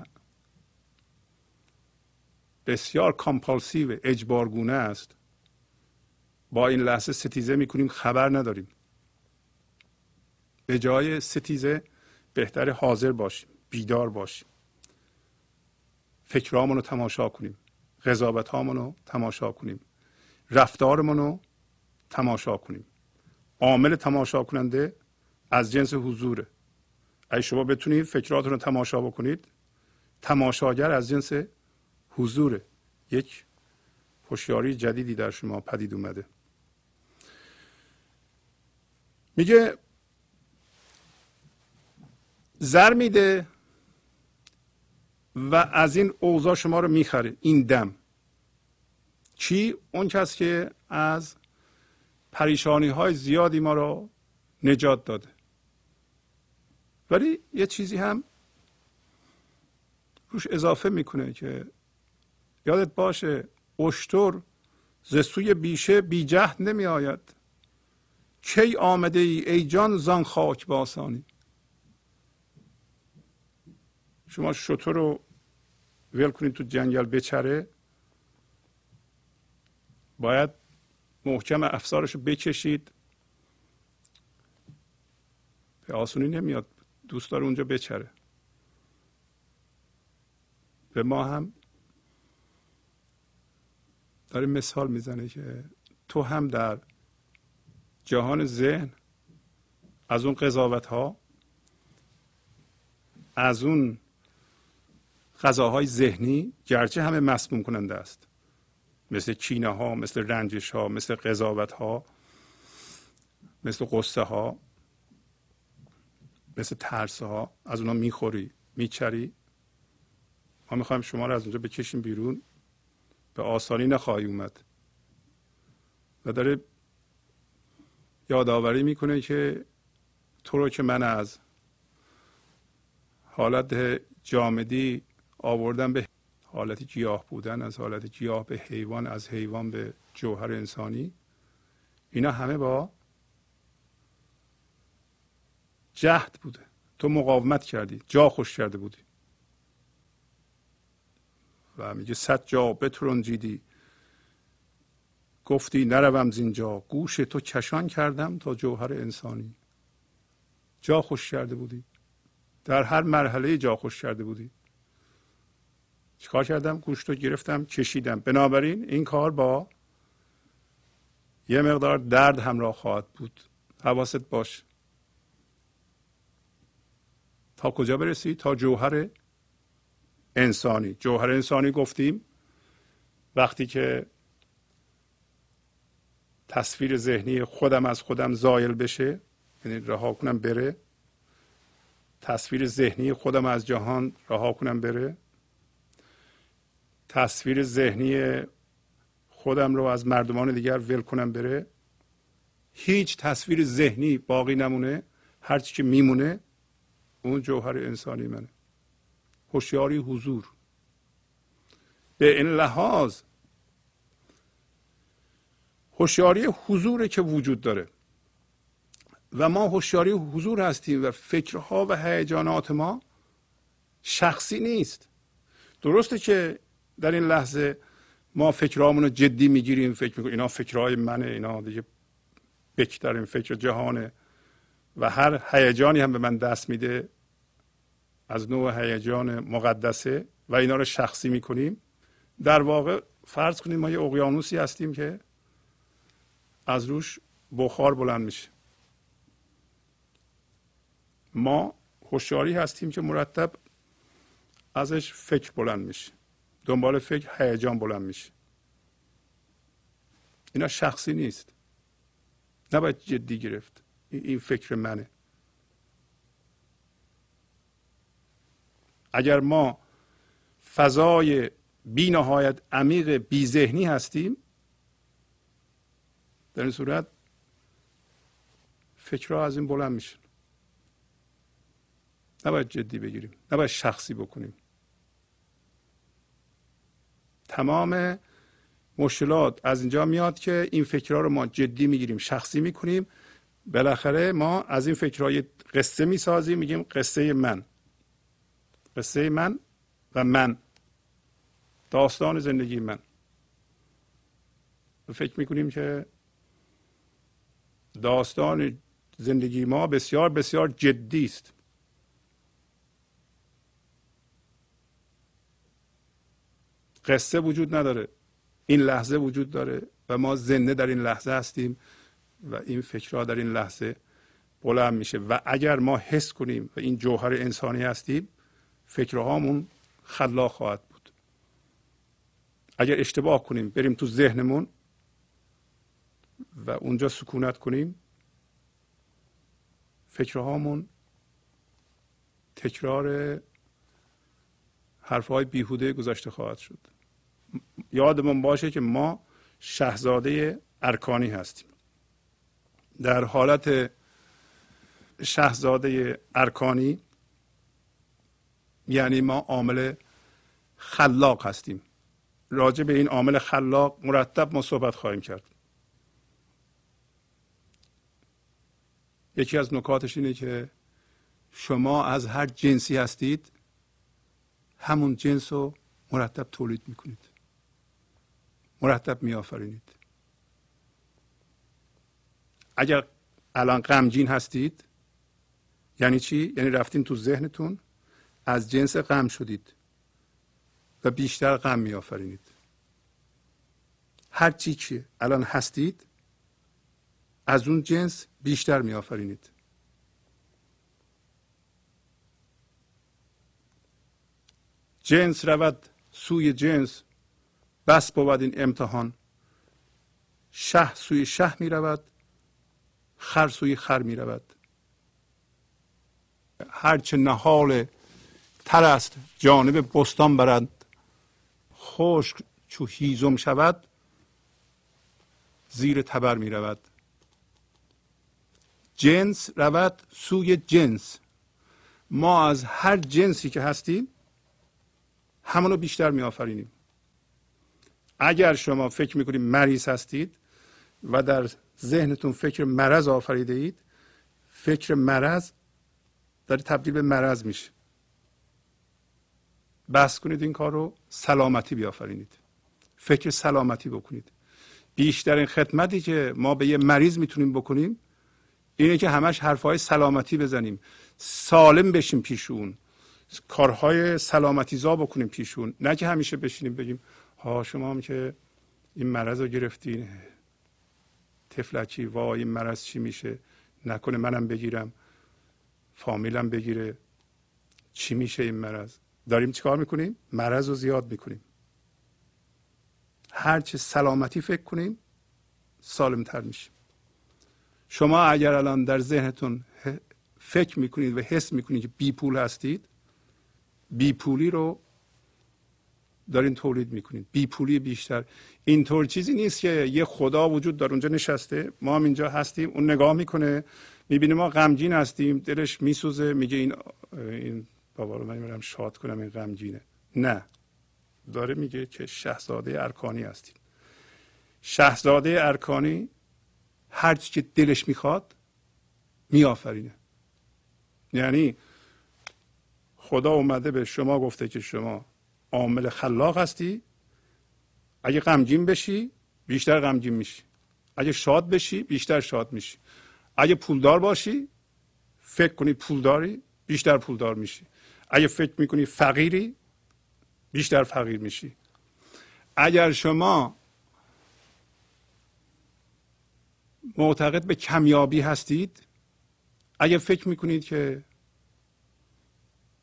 بسیار کامپالسیو اجبارگونه است. با این لحظه ستیزه می‌کنیم خبر نداریم. به جای ستیزه بهتر حاضر باشیم بیدار باشیم. فکرامون رو تماشا کنیم قضاوت رو تماشا کنیم رفتارمون رو تماشا کنیم. عامل تماشا کننده از جنس حضوره. اگه شما بتونید فکراتون رو تماشا بکنید. تماشاگر از جنس حضوره. یک هوشیاری جدیدی در شما پدید اومده. میگه زر میده و از این اوضاع شما رو می‌خره این دم. چی؟ اون کس که از پریشانی های زیادی ما رو نجات داده. ولی یه چیزی هم روش اضافه می‌کنه که یادت باشه اشتر ز سوی بیشه بی جهد نمی آید. کی آمده ای ای جان زان خاک باسانی شما شطور رو ول کنید تو جنگل بچره. باید محکم افسارش رو بکشید. به آسونی نمیاد دوست داره اونجا بچره. به ما هم داره مثال می‌زنه که تو هم در جهان ذهن از اون قضاوت ها از اون غذاهای ذهنی گرچه همه مسموم کننده است. مثل کینه ها مثل رنجش ها مثل قضاوت ها مثل قصه ها مثل ترس ها از اونا می‌خوری میچری. ما می‌خوایم شما رو از اونجا بکشیم بیرون. به آسانی نخواهی اومد. و داره یادآوری می‌کنه که تو رو که من از حالت جامدی آوردن به حالت گیاه بودن از حالت گیاه به حیوان از حیوان به جوهر انسانی. اینا همه با جهد بوده. تو مقاومت کردی جا خوش کرده بودی. و میگه صد جا بترنجیدی. گفتی نروم زینجا گوش تو کشان کردم تا جوهر انسانی. جا خوش کرده بودی. در هر مرحله جا خوش کرده بودی. چیکار کردم؟ گوشت رو گرفتم کشیدم. بنابراین این کار با یه مقدار درد همراه خواهد بود. حواست باش. تا کجا برسی؟ تا جوهر انسانی. جوهر انسانی گفتیم. وقتی که تصویر ذهنی خودم از خودم زایل بشه یعنی رها کنم بره تصویر ذهنی خودم از جهان رها کنم بره تصویر ذهنی خودم رو از مردمان دیگر ول کنم بره هیچ تصویر ذهنی باقی نمونه. هرچی که میمونه اون جوهر انسانی منه. هوشیاری حضور. به این لحاظ هوشیاری حضور که وجود داره. و ما هوشیاری حضور هستیم و فکرها و هیجانات ما شخصی نیست. درسته که در این لحظه ما فکرهامون رو جدی می‌گیریم فکر می‌کنیم اینا فکرهای منه اینا دیگه بک این فکر جهانه. و هر هیجانی هم به من دست میده از نوع هیجان مقدسه و اینا رو شخصی می‌کنیم. در واقع فرض کنیم ما یه اقیانوسی هستیم که از روش بخار بلند میشه. ما هوشیاری هستیم که مرتب ازش فکر بلند میشه. دنبال فکر هیجان بلند میشه. اینا شخصی نیست. نباید جدی گرفت. این فکر منه. اگر ما فضای بی نهایت عمیق بی ذهنی هستیم در این صورت فکرها از این بلند میشن. نباید جدی بگیریم نباید شخصی بکنیم. تمام مشکلات از اینجا میاد که این فکرها رو ما جدی می‌گیریم شخصی می‌کنیم. بالاخره ما از این فکرهای قصه می‌سازیم میگیم قصه من. قصه من و من. داستان زندگی من. فکر می‌کنیم که داستان زندگی ما بسیار بسیار جدی است. قصه وجود نداره. این لحظه وجود داره و ما زنده در این لحظه هستیم و این فکرها در این لحظه بلند میشه. و اگر ما حس کنیم و این جوهر انسانی هستیم فکرهامون خلاق خواهد بود. اگر اشتباه کنیم بریم تو ذهنمون و اونجا سکونت کنیم فکرهامون تکرار حرفهای بیهوده گذاشته خواهد شد. یادمون باشه که ما شهزاده ارکانی هستیم. در حالت شهزاده ارکانی یعنی ما عامل خلاق هستیم. راجع به این عامل خلاق مرتب ما صحبت خواهیم کرد. یکی از نکاتش اینه که شما از هر جنسی هستید همون جنس رو مرتب تولید می‌کنید. مرتب میآفرینید. اگر الان غمگین هستید یعنی چی؟ یعنی رفتین تو ذهنتون از جنس غم شدید و بیشتر غم میآفرینید. هر چی که الان هستید از اون جنس بیشتر میآفرینید. جنس رود سوی جنس بس بود این امتحان. شه سوی شه می رود خر سوی خر می رود هرچه نهال تر است. جانب بستان برند. خشک چو هیزم شود زیر تبر می رود. جنس رود سوی جنس. ما از هر جنسی که هستیم همونو بیشتر می آفرینیم. اگر شما فکر می‌کنید مریض هستید و در ذهنتون فکر مرض آفریده اید فکر مرض داره تبدیل به مرض میشه. بس کنید این کار رو سلامتی بیافرینید. فکر سلامتی بکنید. بیشترین خدمتی که ما به یه مریض می‌تونیم بکنیم اینه که همش حرفهای سلامتی بزنیم. سالم بشیم پیش اون. کارهای سلامتیزا بکنیم پیشون نه که همیشه بشینیم بگیم ها شما هم که این مرض رو گرفتین. تفلکی وا این مرض چی میشه؟ نکنه منم بگیرم. فامیلم بگیره. چی میشه این مرض؟ داریم چیکار می‌کنیم؟ مرض رو زیاد می‌کنیم. هرچه سلامتی فکر کنیم سالمتر میشیم. شما اگر الان در ذهنتون فکر می‌کنید و حس می‌کنید که بی پول هستید بی پولی رو دارین تولید می‌کنید. بی پولی بیشتر. اینطور چیزی نیست که یه خدا وجود داره اونجا نشسته. ما هم اینجا هستیم اون نگاه می‌کنه. می‌بینه ما غمگین هستیم دلش میسوزه میگه این این بابا رو من میرم شاد کنم این غمگینه. نه. داره میگه که شهزاده ارکانی هستیم. شهزاده ارکانی هرچی که دلش می‌خواد میآفرینه. یعنی خدا اومده به شما گفته که شما عامل خلاق هستی. اگه غمگین بشی بیشتر غمگین میشی. اگه شاد بشی بیشتر شاد میشی. اگه پولدار باشی فکر کنی پولداری بیشتر پولدار میشی. اگه فکر می‌کنی فقیری بیشتر فقیر میشی. اگر شما معتقد به کمیابی هستید اگر فکر می‌کنید که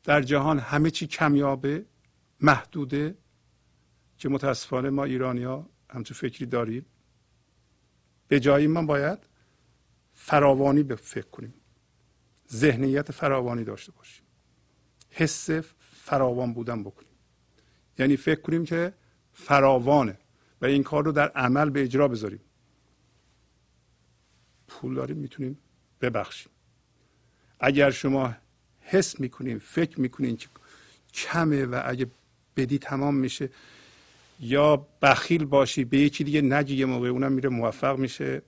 در جهان همه چی کمیابه محدوده که متاسفانه ما ایرانی ها همچون فکری داریم به جایی ما باید فراوانی به فکر کنیم. ذهنیت فراوانی داشته باشیم. حس فراوان بودن بکنیم. یعنی فکر کنیم که فراوانه و این کار رو در عمل به اجرا بذاریم. پول داریم می‌تونیم ببخشیم. اگر شما حس می‌کنین فکر می‌کنین که کمه و اگه بدی تمام میشه یا بخیل باشی به یکی دیگه نگی یه موقع اونم میره موفق میشه.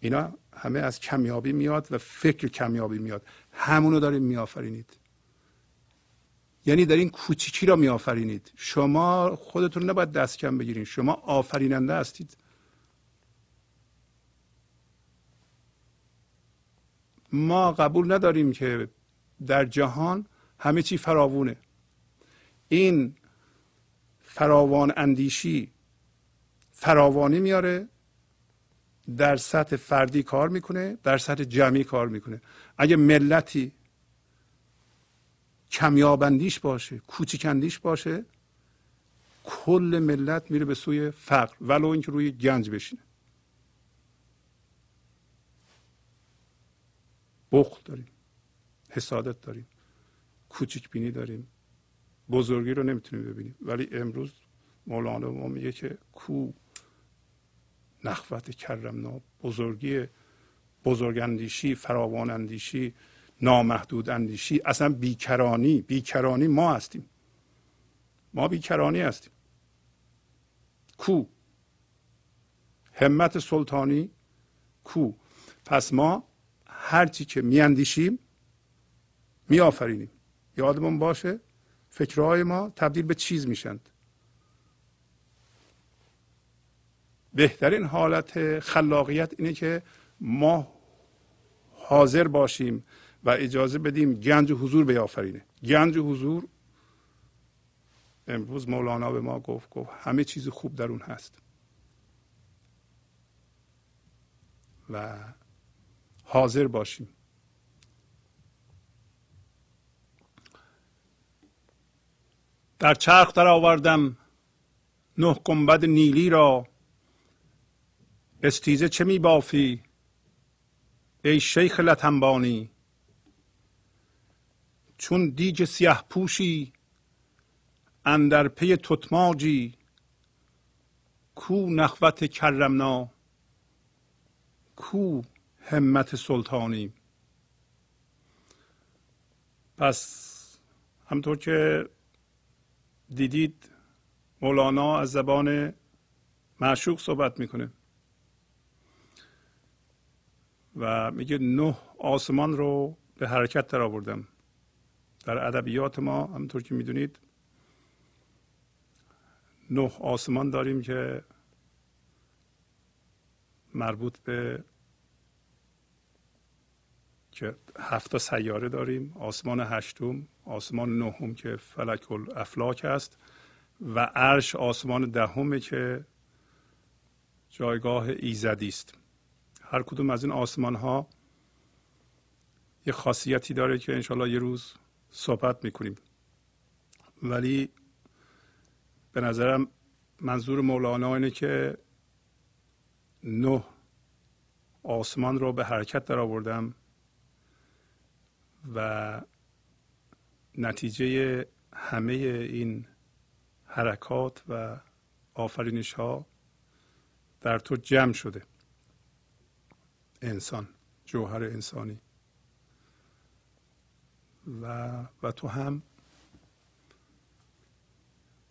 اینا همه از کمیابی میاد و فکر کمیابی میاد. همونو داریم میآفرینید. یعنی در این کوچیکی را میآفرینید. شما خودتون نباید دست کم بگیرید شما آفریننده هستید. ما قبول نداریم که در جهان همه چی فراوونه. این فراوان اندیشی فراوانی میاره در سطح فردی کار می‌کنه در سطح جمعی کار می‌کنه. اگه ملتی کمیابندیش باشه کوچیکندیش باشه کل ملت میره به سوی فقر ولو اینکه روی گنج بشینه. بخل داریم حسادت داریم کوچیک بینی داریم بزرگی رو نمی‌تونیم ببینیم. ولی امروز مولانا ما میگه که کو نخوت کرمنا بزرگی بزرگاندیشی فراوان اندیشی نامحدود اندیشی. اصلا بیکرانی بیکرانی ما هستیم. ما بیکرانی هستیم. کو؟ همت سلطانی؟ کو؟ پس ما هرچی که میاندیشیم میآفرینیم. یادمون باشه فکرهای ما تبدیل به چیز میشند. بهترین حالت خلاقیت اینه که ما حاضر باشیم و اجازه بدیم گنج حضور بیافرینه. گنج حضور امروز مولانا به ما گفت گفت همه چیز خوب در اون هست. و حاضر باشیم. در چرخ در آوردم نه گنبد نیلی را. استیزه چه می بافی ای شیخ لتنبانی چون دیج سیه پوشی اندر پی تتماجی کو نخوت کرمنا کو همت سلطانی. پس همطور که دیدید مولانا از زبان معشوق صحبت می‌کنه. و میگه نه آسمان رو به حرکت در آوردم در ادبیات ما همطور که می‌دونید نه آسمان داریم که مربوط به که هفت سیاره داریم. آسمان هشتم آسمان نهم که فلک الافلاک است و عرش آسمان دهمه که جایگاه ایزدی است. هر کدوم از این آسمان ها یه خاصیتی داره که انشالله یه روز صحبت می‌کنیم. ولی به نظرم منظور مولانا اینه که نه آسمان رو به حرکت در آوردم و نتیجه همه این حرکات و آفرینش ها در تو جمع شده. انسان جوهر انسانی. و و تو هم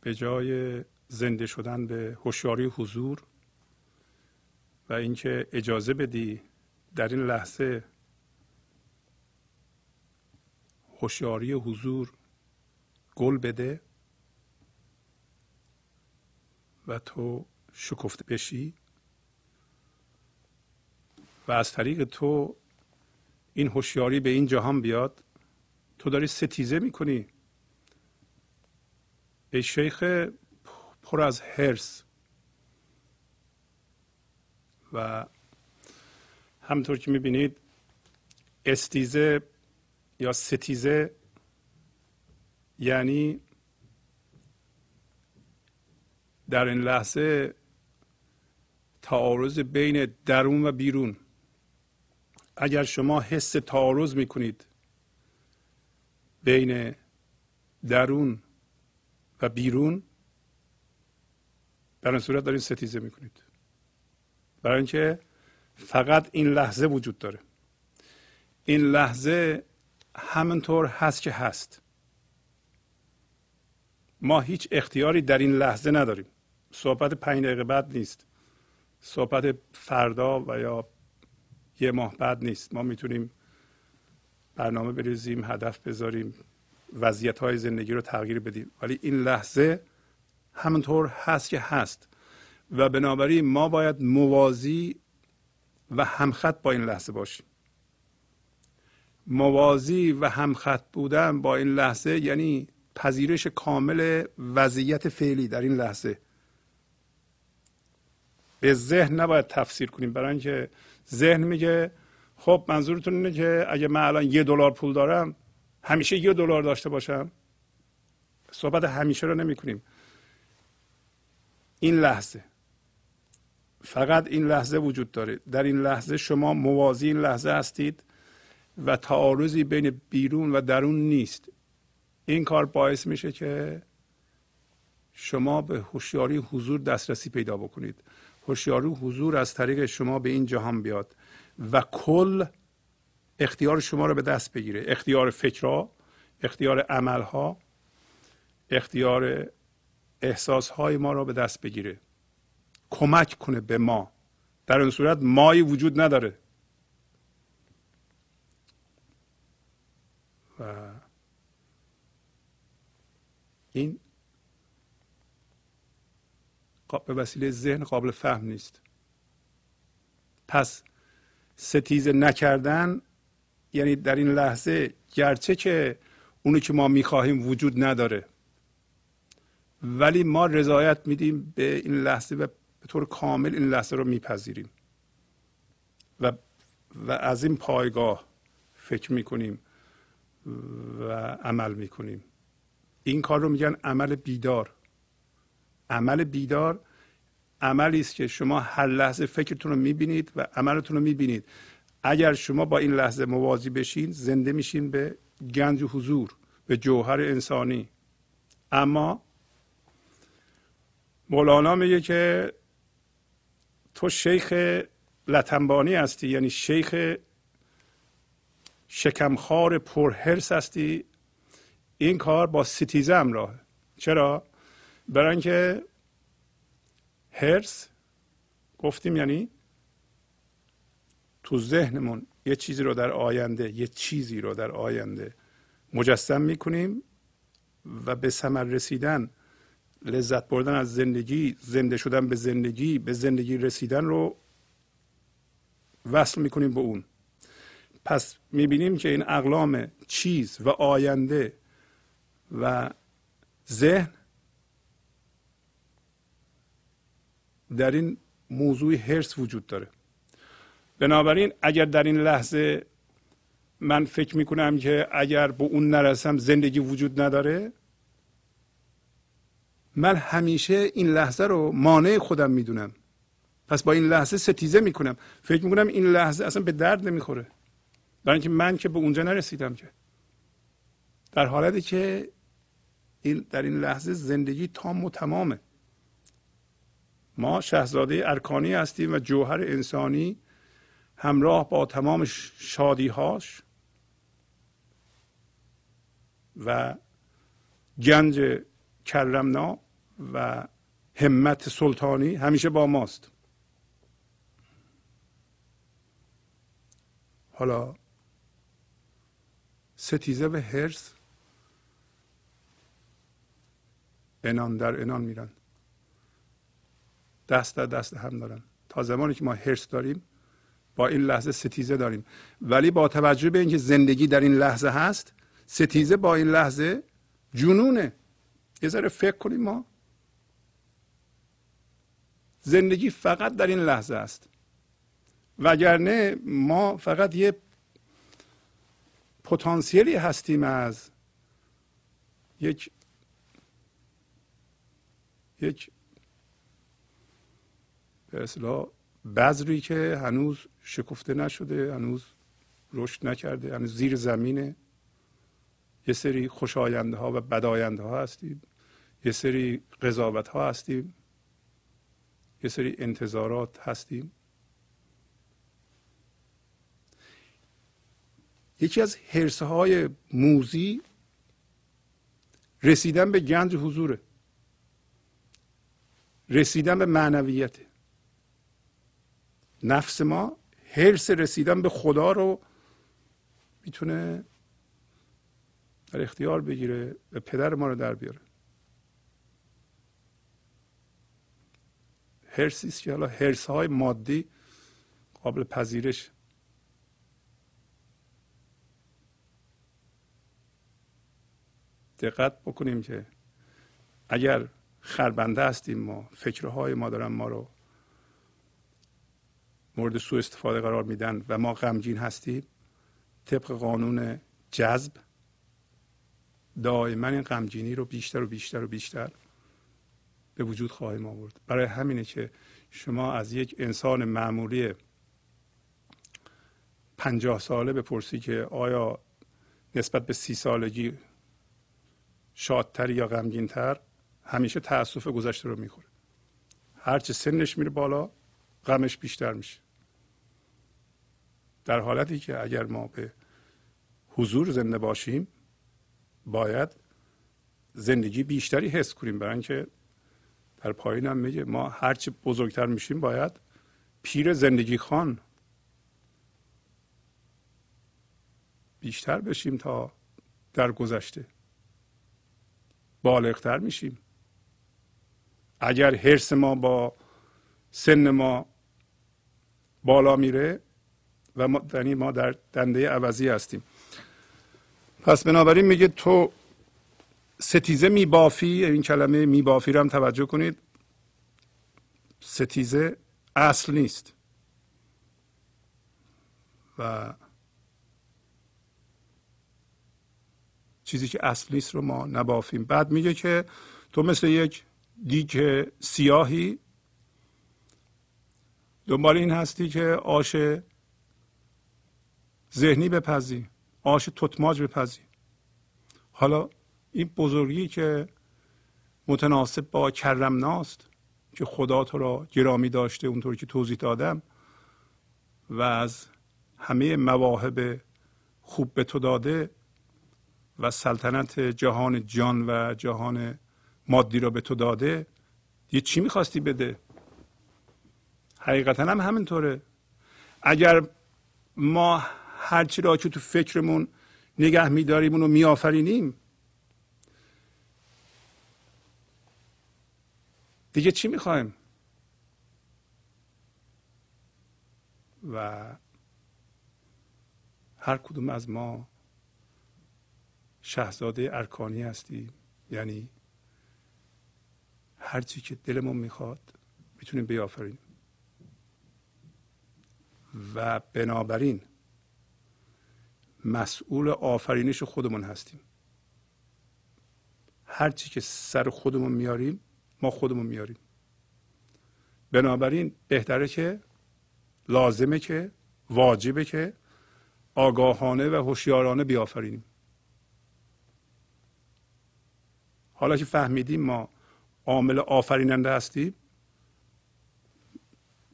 به جای زنده شدن به هوشیاری حضور و اینکه اجازه بدی در این لحظه هوشیاری حضور گل بده و تو شکفته بشی و از طریق تو این هوشیاری به این جهان بیاد تو داری ستیزه می‌کنی. ای شیخ پر از هرس و همطور که می‌بینید استیزه یا ستیزه یعنی در این لحظه تعارض بین درون و بیرون. اگر شما حس تعارض می‌کنید بین درون و بیرون در این صورت دارین ستیزه می‌کنید. برای اینکه فقط این لحظه وجود داره. این لحظه همونطور هست که هست. ما هیچ اختیاری در این لحظه نداریم. صحبت پنج دقیقه بعد نیست. صحبت فردا و یا یه ماه بعد نیست. ما می‌تونیم برنامه بریزیم هدف بذاریم وضعیت های زندگی رو تغییر بدیم. ولی این لحظه همونطور هست که هست. و بنابراین ما باید موازی و همخط با این لحظه باشیم. موازی و همخط بودن با این لحظه یعنی پذیرش کامل وضعیت فعلی در این لحظه. به ذهن نباید تفسیر کنیم. برای اینکه ذهن میگه خب منظورتون اینه که اگه من الان یه دلار پول دارم همیشه یه دلار داشته باشم؟ صحبت همیشه رو نمی کنیم این لحظه. فقط این لحظه وجود داره. در این لحظه شما موازی این لحظه هستید و تعارضی بین بیرون و درون نیست. این کار باعث میشه که شما به هوشیاری حضور دسترسی پیدا بکنید. هوشیاری حضور از طریق شما به این جهان بیاد. و کل اختیار شما رو به دست بگیره. اختیار فکرها اختیار عملها اختیار احساسهای ما رو به دست بگیره. کمک کنه به ما. در این صورت مایی وجود نداره. و این به وسیله ذهن قابل فهم نیست. پس ستیزه نکردن یعنی در این لحظه گرچه که اونی که ما می‌خواهیم وجود نداره. ولی ما رضایت میدیم به این لحظه و به طور کامل این لحظه رو میپذیریم. و و از این پایگاه فکر می‌کنیم و عمل می‌کنیم. این کار رو میگن عمل بیدار. عمل بیدار عملی است که شما هر لحظه فکرتون رو می‌بینید و عملتون رو می‌بینید. اگر شما با این لحظه موازی بشین زنده میشین به گنج حضور به جوهر انسانی. اما مولانا میگه که تو شیخ لتنبانی هستی یعنی شیخ شکمخوار پرهرس هستی. این کار با ستیزه همراه چرا؟ برای اینکه هرس گفتیم یعنی تو ذهنمون یه چیزی رو در آینده یه چیزی رو در آینده مجسم می‌کنیم و به ثمر رسیدن لذت بردن از زندگی زنده شدن به زندگی به زندگی رسیدن رو وصل می‌کنیم به اون. پس می‌بینیم که این اقلام چیز و آینده و ذهن در این موضوع هرس وجود داره. بنابراین اگر در این لحظه من فکر می‌کنم که اگر به اون نرسم زندگی وجود نداره من همیشه این لحظه رو مانع خودم می‌دونم. پس با این لحظه ستیزه می‌کنم. فکر می‌کنم این لحظه اصلا به درد نمی‌خوره. برای اینکه من که به اونجا نرسیدم که. در حالتی که این در این لحظه زندگی تام و تمامه. ما شهزاده ارکانی هستیم و جوهر انسانی همراه با تمام شادیهاش و گنج کرمنا و همت سلطانی همیشه با ماست. حالا ستیزه و هرس انان در انان میرن. دست در دست هم دارن. تا زمانی که ما هرس داریم با این لحظه ستیزه داریم. ولی با توجه به اینکه زندگی در این لحظه هست ستیزه با این لحظه جنونه. یه ذره فکر کنیم ما. زندگی فقط در این لحظه است. وگرنه ما فقط یه پتانسیلی هستیم از یک یک به اصلاح بذری که هنوز شکفته نشده هنوز رشد نکرده هنوز زیر زمینه. یه سری خوشاینده ها و بداینده ها هستیم. یه سری قضاوت ها هستیم. یه سری انتظارات هستیم. یکی از حرسه های موزی رسیدن به گنج حضوره. رسیدن به معنویت. نفس ما حرس رسیدن به خدا رو می‌تونه در اختیار بگیره و پدر ما رو در بیاره. هرسی است که حالا هرس های مادی قابل پذیرش. دقت بکنیم که اگر خربنده هستیم ما فکرهای ما دارن ما رو مورد سوء استفاده قرار میدن و ما غمگین هستیم. طبق قانون جذب دائما این غمگینی رو بیشتر و بیشتر و بیشتر به وجود خواهیم آورد. برای همینه که شما از یک انسان معمولی پنجاه ساله بپرسی که آیا نسبت به سی سالگی شادتر یا غمگینتر همیشه تاسف گذشته رو می‌خوره. هرچه سنش میره بالا غمش بیشتر میشه. در حالتی که اگر ما به حضور زنده باشیم باید زندگی بیشتری حس کنیم. برای اینکه در پایین هم میگه ما هرچی بزرگتر میشیم باید پیر زندگی خان بیشتر بشیم تا در گذشته بالغتر میشیم. اگر حرس ما با سن ما بالا میره و ما, یعنی ما در دنده عوضی هستیم. پس بنابراین میگه تو ستیزه میبافی این کلمه میبافی رو هم توجه کنید. ستیزه اصل نیست. و چیزی که اصل نیست رو ما نبافیم. بعد میگه که تو مثل یک دیگ سیاهی دنبال این هستی که آش ذهنی بپزی آش تتماج بپزی. حالا این بزرگی که متناسب با کرمناست که خدا تو را گرامی داشته اونطور که توضیح دادم و از همه مواهب خوب به تو داده و سلطنت جهان جان و جهان مادی را به تو داده. یه چی می‌خواستی بده؟ حقیقتا هم همینطوره. اگر ما هرچی را که تو فکرمون نگه میداریم اونو میآفرینیم. دیگه چی می‌خوایم؟ و هر کدوم از ما شهزاده ارکانی هستیم یعنی هرچی که دلمون می‌خواد می‌تونیم بیافرینیم. و بنابراین مسئول آفرینش خودمون هستیم. هرچی که سر خودمون میاریم ما خودمون میاریم. بنابراین بهتره که لازمه که واجبه که آگاهانه و هوشیارانه بیافرینیم. حالا که فهمیدیم ما عامل آفریننده هستیم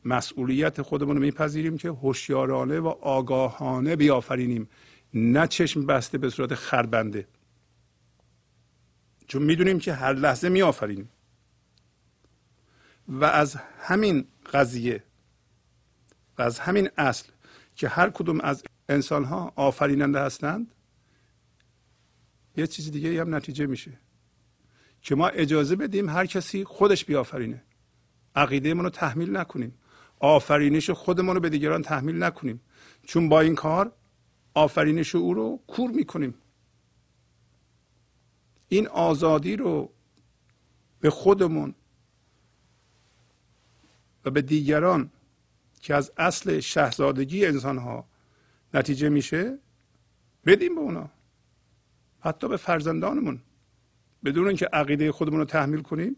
مسئولیت خودمون رو میپذیریم که هوشیارانه و آگاهانه بیافرینیم. نه چشم بسته به صورت خربنده. چون می‌دونیم که هر لحظه میآفرینیم. و از همین قضیه و از همین اصل که هر کدوم از انسان ها آفریننده هستند یه چیز دیگه هم نتیجه میشه. که ما اجازه بدیم هر کسی خودش بیافرینه. عقیده رو تحمیل نکنیم. آفرینش خودمون رو به دیگران تحمیل نکنیم. چون با این کار آفرینش او رو کور می‌کنیم. این آزادی رو به خودمون و به دیگران که از اصل شهزادگی انسان ها نتیجه میشه بدیم به اونا. حتی به فرزندانمون. بدون اینکه عقیده خودمون رو تحمیل کنیم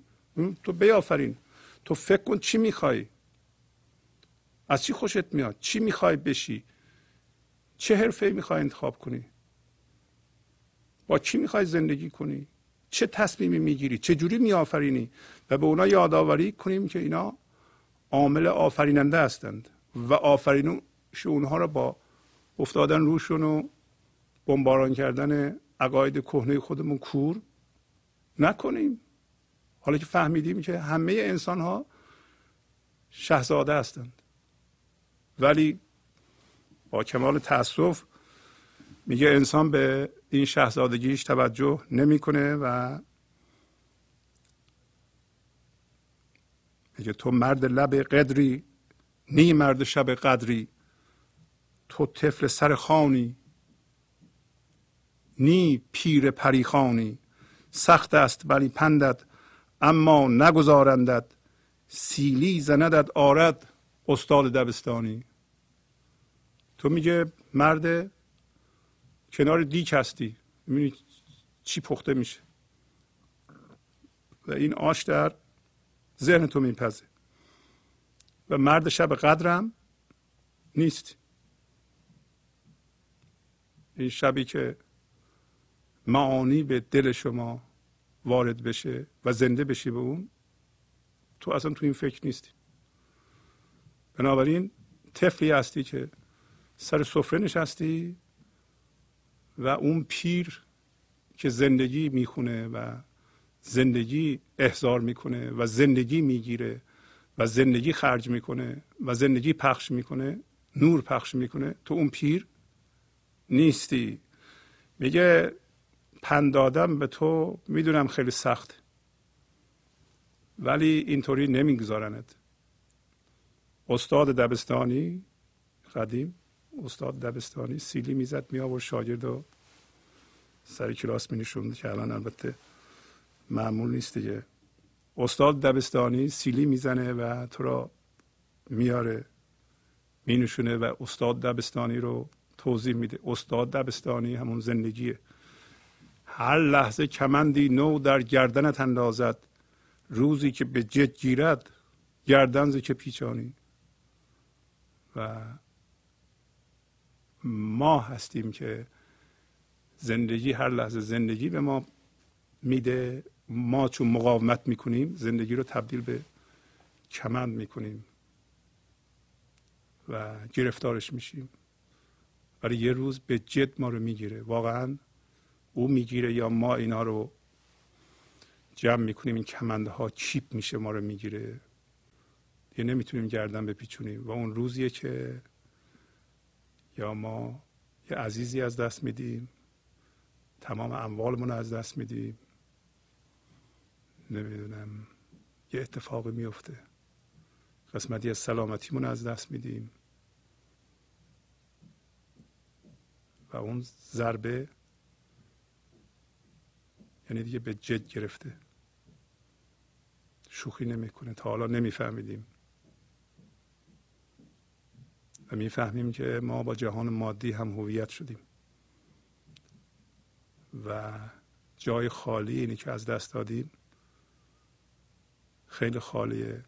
تو بیافرین. تو فکر کن چی می‌خوای؟ از چی خوشت میاد؟ چی می‌خوای بشی؟ چه حرفه می‌خوای انتخاب کنی؟ با کی می‌خوای زندگی کنی؟ چه تصمیمی می‌گیری؟ چه جوری میآفرینی؟ و به اونا یادآوری کنیم که اینا عامل آفریننده هستند و آفرینش اونها رو با افتادن روشون و بمباران کردن عقاید کهنه خودمون کور نکنیم. حالا که فهمیدیم که همه انسان ها شهزاده هستند. ولی کمال تاسف میگه انسان به این شهزادگیش توجه نمی‌کنه و میگه تو مرد لب قدری نی مرد شب قدری تو طفل سر خانی نی پیر پریخانی سخت است ولی پندت اما نگذارندت سیلی زندت آرد استاد دبستانی. تو میگه مرد کنار دیک هستی. می‌بینی چی پخته میشه. و این آش در ذهن تو میپزه. و مرد شب قدرم نیست. این شبی که معانی به دل شما وارد بشه و زنده بشی به اون تو اصلا تو این فکر نیستی. بنابراین طفلی هستی که سر سفره نشستی و اون پیر که زندگی می‌خونه و زندگی احضار می‌کنه و زندگی می‌گیره و زندگی خرج می‌کنه و زندگی پخش می‌کنه نور پخش می‌کنه تو اون پیر نیستی. میگه پندادم به تو می‌دونم خیلی سخت ولی اینطوری نمیگذارنت. استاد دبستانی قدیم. استاد دبستانی سیلی می‌زد می آورد شاگرد و سر کلاس می نشوند که الان البته معمول نیست دیگه. استاد دبستانی سیلی می‌زنه و تو را میاره می نشونه و استاد دبستانی رو توضیح میده. استاد دبستانی همون زندگیه. هر لحظه کمندی نو در گردنت اندازد. روزی که به جد گیرد گردن که پیچانی. و ما هستیم که زندگی هر لحظه زندگی به ما میده. ما چون مقاومت می‌کنیم زندگی رو تبدیل به کمند می‌کنیم و گرفتارش میشیم. ولی یه روز به جد ما رو می‌گیره. واقعا او می‌گیره یا ما اینا رو جمع می‌کنیم. این کمنده ها چیپ میشه ما رو می‌گیره. یه نمی‌تونیم گردن بپیچونیم. و اون روزیه که یا ما یه عزیزی از دست میدیم. تمام اموالمون از دست میدیم. نمی‌دونم یه اتفاقی میفته قسمتی از سلامتیمون از دست میدیم. و اون ضربه یعنی دیگه به جد گرفته. شوخی نمی‌کنه. تا حالا نمیفهمیدیم. می‌فهمیم که ما با جهان مادی هم هویت شدیم. و جای خالی اینی که از دست دادیم خیلی خالیه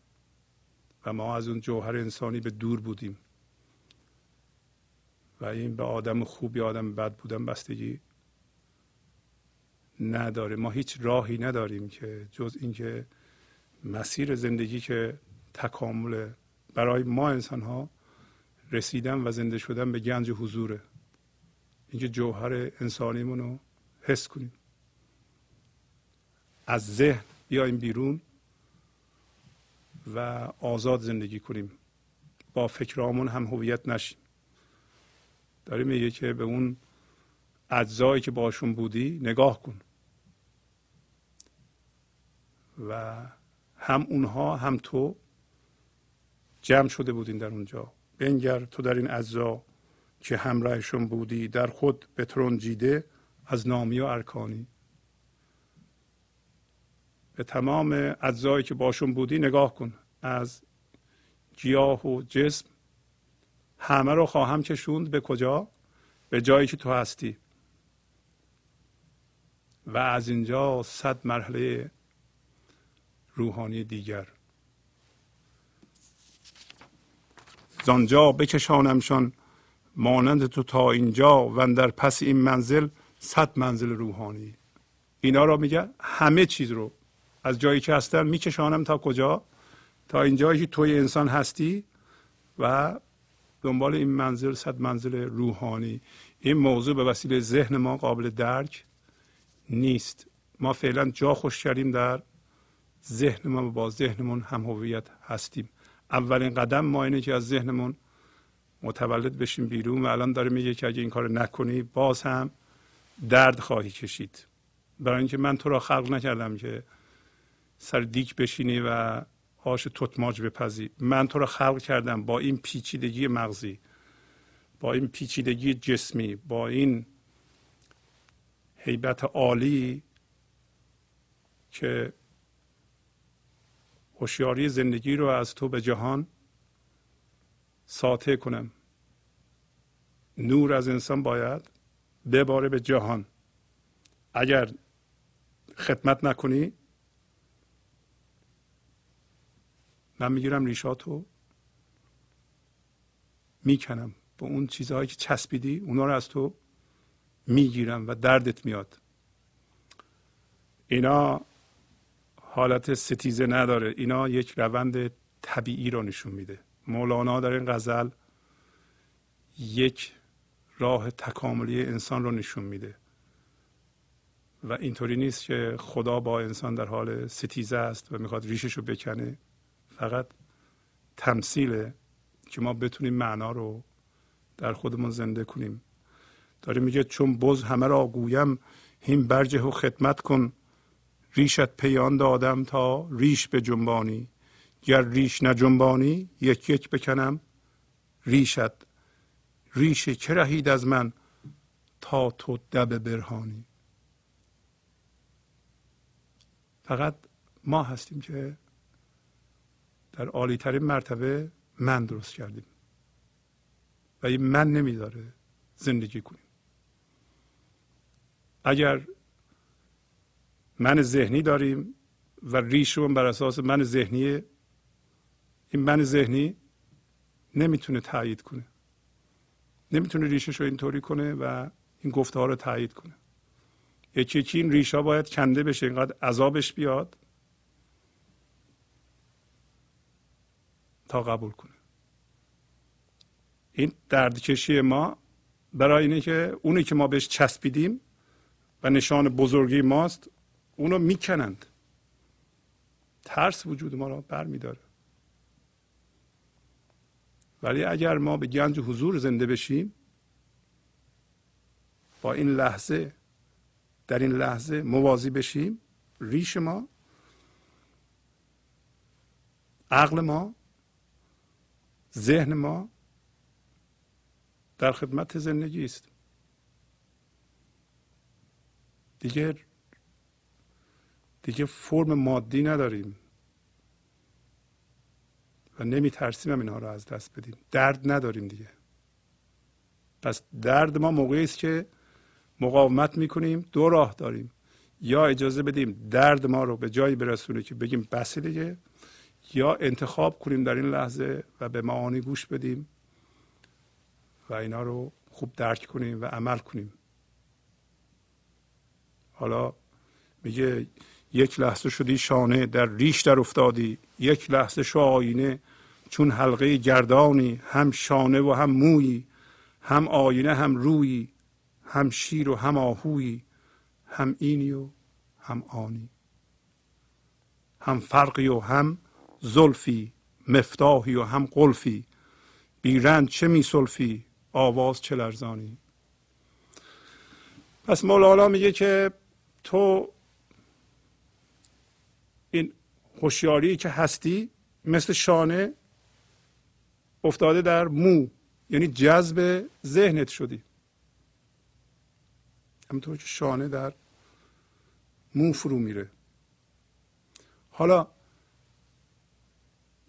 و ما از اون جوهر انسانی به دور بودیم. و این به آدم خوب یا آدم بد بودن بستگی نداره. ما هیچ راهی نداریم که جز اینکه مسیر زندگی که تکامل برای ما انسان ها رسیدن و زنده شدن به گنج حضوره. اینکه جوهر انسانیمون رو حس کنیم. از ذهن بیایم بیرون و آزاد زندگی کنیم. با فکرامون هم هویت نشیم. داریم میگه که به اون اجزایی که باشون بودی نگاه کن. و هم اونها هم تو جمع شده بودین در اونجا. بنگر تو در این اجزا که همراهشون بودی در خود جیده از نامی و ارکانی. به تمام اجزایی که باشون بودی نگاه کن. از گیاه و جسم همه رو خواهم کشوند. به کجا؟ به جایی که تو هستی. و از اینجا صد مرحله روحانی دیگر. زانجا بکشانمشان مانند تو تا اینجا و در پس این منزل صد منزل روحانی. اینا رو میگه همه چیز رو. از جایی که هستم میکشانم تا کجا؟ تا اینجایی که توی انسان هستی و دنبال این منزل صد منزل روحانی. این موضوع به وسیله ذهن ما قابل درک نیست. ما فعلا جا خوش کردیم در ذهن ما با ذهنمون هم هویت هستیم. اولین قدم ما اینه که از ذهنمون متولد بشیم بیرون و الان داره میگه که اگه این کار نکنی باز هم درد خواهی کشید. برای اینکه من تو را خلق نکردم که سر دیک بشینی و آش تتماج بپزی. من تو را خلق کردم با این پیچیدگی مغزی با این پیچیدگی جسمی با این حیبت عالی که هوشیاری زندگی رو از تو به جهان ساطع کنم. نور از انسان باید بباره به جهان. اگر خدمت نکنی من می‌گیرم ریشاتو می‌کنم با اون چیزهایی که چسبیدی اونا رو از تو می‌گیرم و دردت میاد. اینا حالت ستیزه نداره. اینا یک روند طبیعی رو نشون میده. مولانا در این غزل یک راه تکاملی انسان رو نشون میده. و اینطوری نیست که خدا با انسان در حال ستیزه است و می‌خواد ریشش رو بکنه. فقط تمثیله که ما بتونیم معنا رو در خودمون زنده کنیم. داره میگه چون بز همه را گویم هین برجه و خدمت کن. ریشت پیان دادم تا ریش به جنبانی. گر ریش نجنبانی یک یک بکنم. ریشت ریش که رهید از من تا تو دب برهانی. فقط ما هستیم که در عالی ترین مرتبه من درست کردیم. و این من نمیداره زندگی کنیم. اگر من ذهنی داریم و ریشمون بر اساس من ذهنی این من ذهنی نمی‌تونه تایید کنه. نمی‌تونه ریشش رو اینطوری کنه و این گفته ها رو تایید کنه. یکی یکی این ریش ها باید کنده بشه اینقدر عذابش بیاد تا قبول کنه. این دردکشی ما برای اینه که اونی که ما بهش چسبیدیم و نشان بزرگی ماست اونو می‌کنند. ترس وجود ما را برمیداره. ولی اگر ما به گنج حضور زنده بشیم با این لحظه در این لحظه موازی بشیم ریش ما عقل ما ذهن ما در خدمت زندگی است. دیگه دیگه فرم مادی نداریم. و نمی ترسیم هم اینها رو از دست بدیم. درد نداریم دیگه. پس درد ما موقعی است که مقاومت می‌کنیم دو راه داریم. یا اجازه بدیم درد ما رو به جایی برسونه که بگیم بس دیگه یا انتخاب کنیم در این لحظه و به معانی گوش بدیم و اینا رو خوب درک کنیم و عمل کنیم. حالا میگه یک لحظه شدی شانه در ریش در افتادی. یک لحظه شو آینه چون حلقه گردانی هم شانه و هم مویی هم آینه هم رویی هم شیر و هم آهویی هم اینی و هم آنی. هم فرقی و هم زلفی مفتاحی و هم قلفی. بیرند چه می سلفی؟ آواز چه لرزانی؟ پس مولانا میگه که تو این هوشیاری که هستی مثل شانه افتاده در مو یعنی جذب ذهنت شدی. همونطور که شانه در مو فرو میره. حالا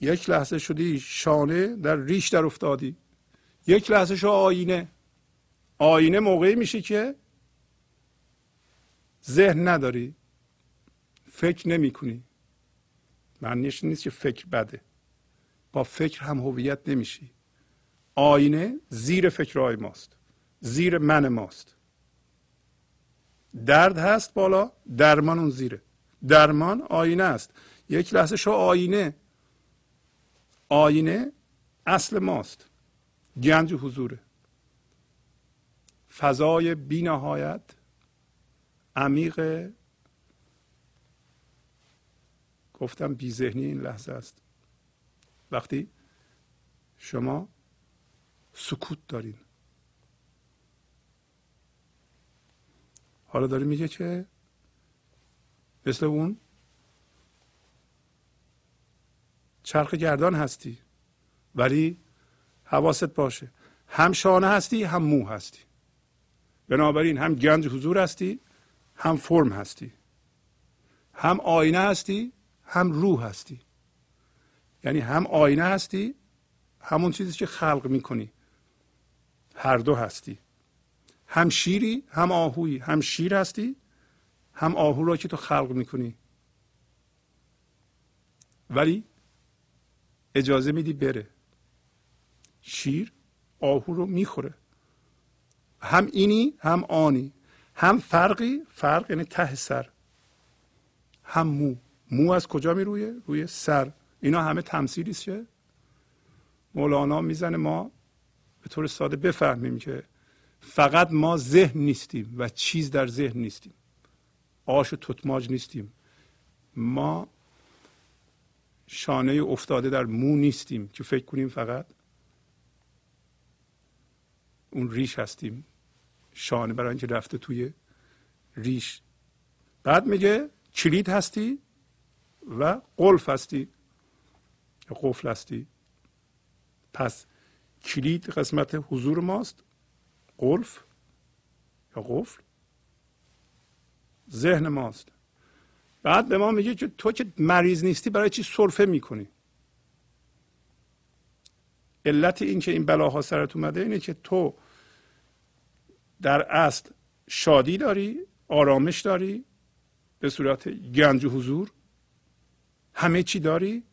یک لحظه شدی شانه در ریش در افتادی. یک لحظه شو آینه. آینه موقعی میشه که ذهن نداری. فکر نمی کنی معنیش نیست که فکر بده. با فکر هم هویت نمیشی. آینه زیر فکرهای ماست. زیر من ماست. درد هست بالا درمان اون زیره. درمان آینه است. یک لحظه شو آینه. آینه اصل ماست. گنج حضوره فضای بی نهایت عمیق گفتم بی ذهنی این لحظه است. وقتی شما سکوت دارین. حالا داره میگه که مثل اون چرخ گردان هستی ولی حواست باشه. هم شانه هستی هم مو هستی. بنابراین هم گنج حضور هستی هم فرم هستی. هم آینه هستی هم روح هستی. یعنی هم آینه هستی همون چیزی که خلق می‌کنی. هر دو هستی. هم شیری هم آهویی. هم شیر هستی هم آهو را که تو خلق می‌کنی. ولی اجازه میدی بره. شیر آهو رو می‌خوره. هم اینی هم آنی. هم فرقی فرق یعنی ته سر. هم مو. مو از کجا می روی؟ روی سر. اینا همه تمثیلی چه؟ مولانا می‌زنه ما به طور ساده بفهمیم که فقط ما ذهن نیستیم و چیز در ذهن نیستیم. آش و تتماج نیستیم. ما شانه افتاده در مو نیستیم که فکر کنیم فقط اون ریش هستیم. شانه برای اینکه رفته توی ریش. بعد میگه کلید هستی؟ و قلف هستی. یا قفل هستی. پس کلید قسمت حضور ماست. قلف یا قفل. ذهن ماست. بعد به ما میگه که تو که مریض نیستی برای چی سرفه می‌کنی؟ علت این که این بلاها سرت اومده اینه که تو در اصل شادی داری آرامش داری به صورت گنج حضور. همه چی داری؟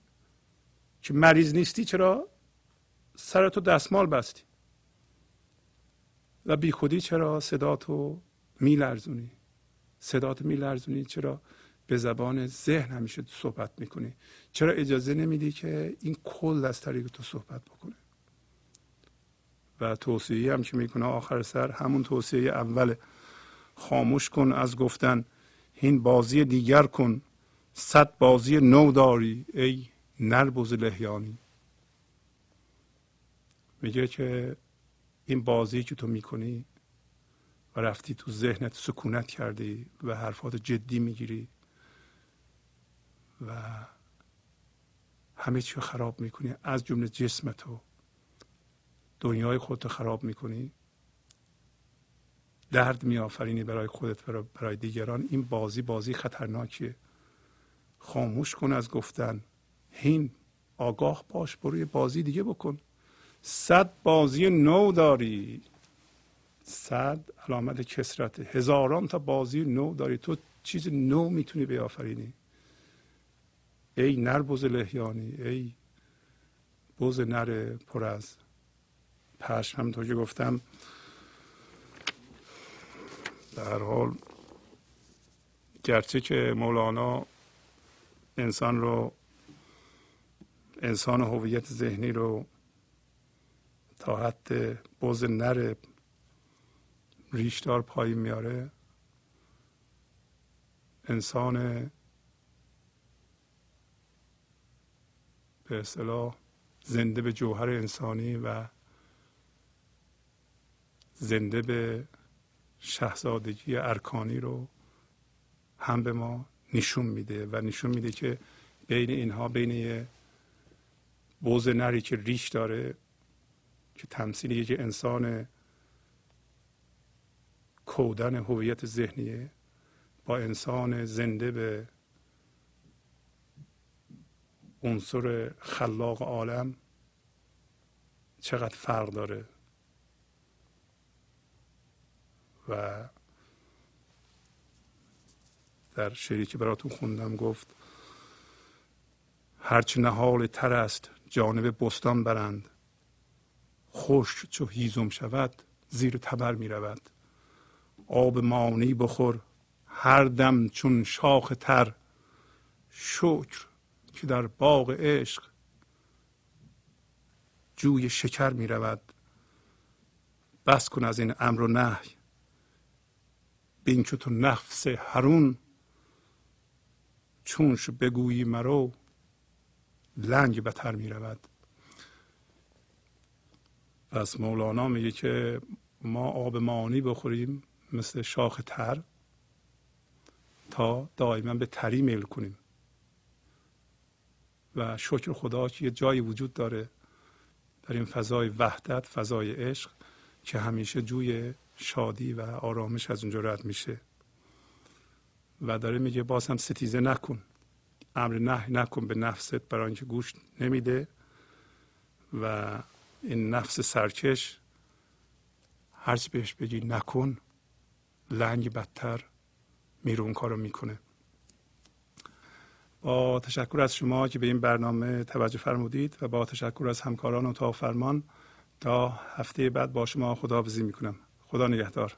که مریض نیستی؟ چرا سرتو دستمال بستی؟ و بی خودی چرا صداتو میلرزونی؟ صداتو میلرزونی؟ چرا به زبان ذهن همیشه صحبت می‌کنی؟ چرا اجازه نمیدی که این کل از طریق تو صحبت بکنه؟ و توصیه هم که می‌کنه آخر سر همون توصیه اول. خاموش کن از گفتن. این بازی دیگر کن. صد بازی نو داری ای نربوز لحیانی میگه که این بازی که تو می‌کنی و رفتی تو ذهنت سکونت کردی و حرفات جدی می‌گیری و همه چی خراب می‌کنی از جمله جسم تو. دنیای خودت خراب می‌کنی. درد میآفرینی برای خودت برای دیگران. این بازی بازی خطرناکیه. خاموش کن از گفتن. هین آگاه باش برو بازی دیگه بکن. صد بازی نو داری. صد علامت کسرت هزاران تا بازی نو داری. تو چیز نو می‌تونی بیافرینی. ای نر بز لحیانی ای بز نر پر از پشم. همونطور که گفتم در حال گرچه که مولانا انسان رو انسان هویت ذهنی رو تا حد بز نر ریشدار پایین میاره. انسان به اصطلاح زنده به جوهر انسانی و زنده به شهزادگی ارکانی رو هم به ما نشون میده و نشون میده که بین اینها بین یه بوز نری که ریش داره که تمثیل یک انسان کودن هویت ذهنیه با انسان زنده به عنصر خلاق عالم چقدر فرق داره. و در شعری که براتون خوندم گفت هرچه نهال تر است جانب بستان برند. خشک چو هیزم شود زیر تبر می رود. آب مانی بخور هر دم چون شاخ تر. شکر که در باغ عشق جوی شکر می رود. بس کن از این امر و نهی. بین که تو نفس هرون چونش بگویی مرو لنگ بتر می رود. پس مولانا میگه که ما آب مانی بخوریم مثل شاخ تر تا دائما به تری میل کنیم. و شکر خدا که یه جایی وجود داره در این فضای وحدت فضای عشق که همیشه جوی شادی و آرامش از اونجا رد میشه. و داره میگه باز هم ستیزه نکن. امر نه نکن به نفست برای اینکه گوش نمیده و این نفس سرکش هرچی بهش بگی نکن لنگ بدتر میرون کارو می‌کنه. با تشکر از شما که به این برنامه توجه فرمودید و با تشکر از همکاران و فرمان تا هفته بعد با شما خداحافظی می‌کنم. خدا نگهدار.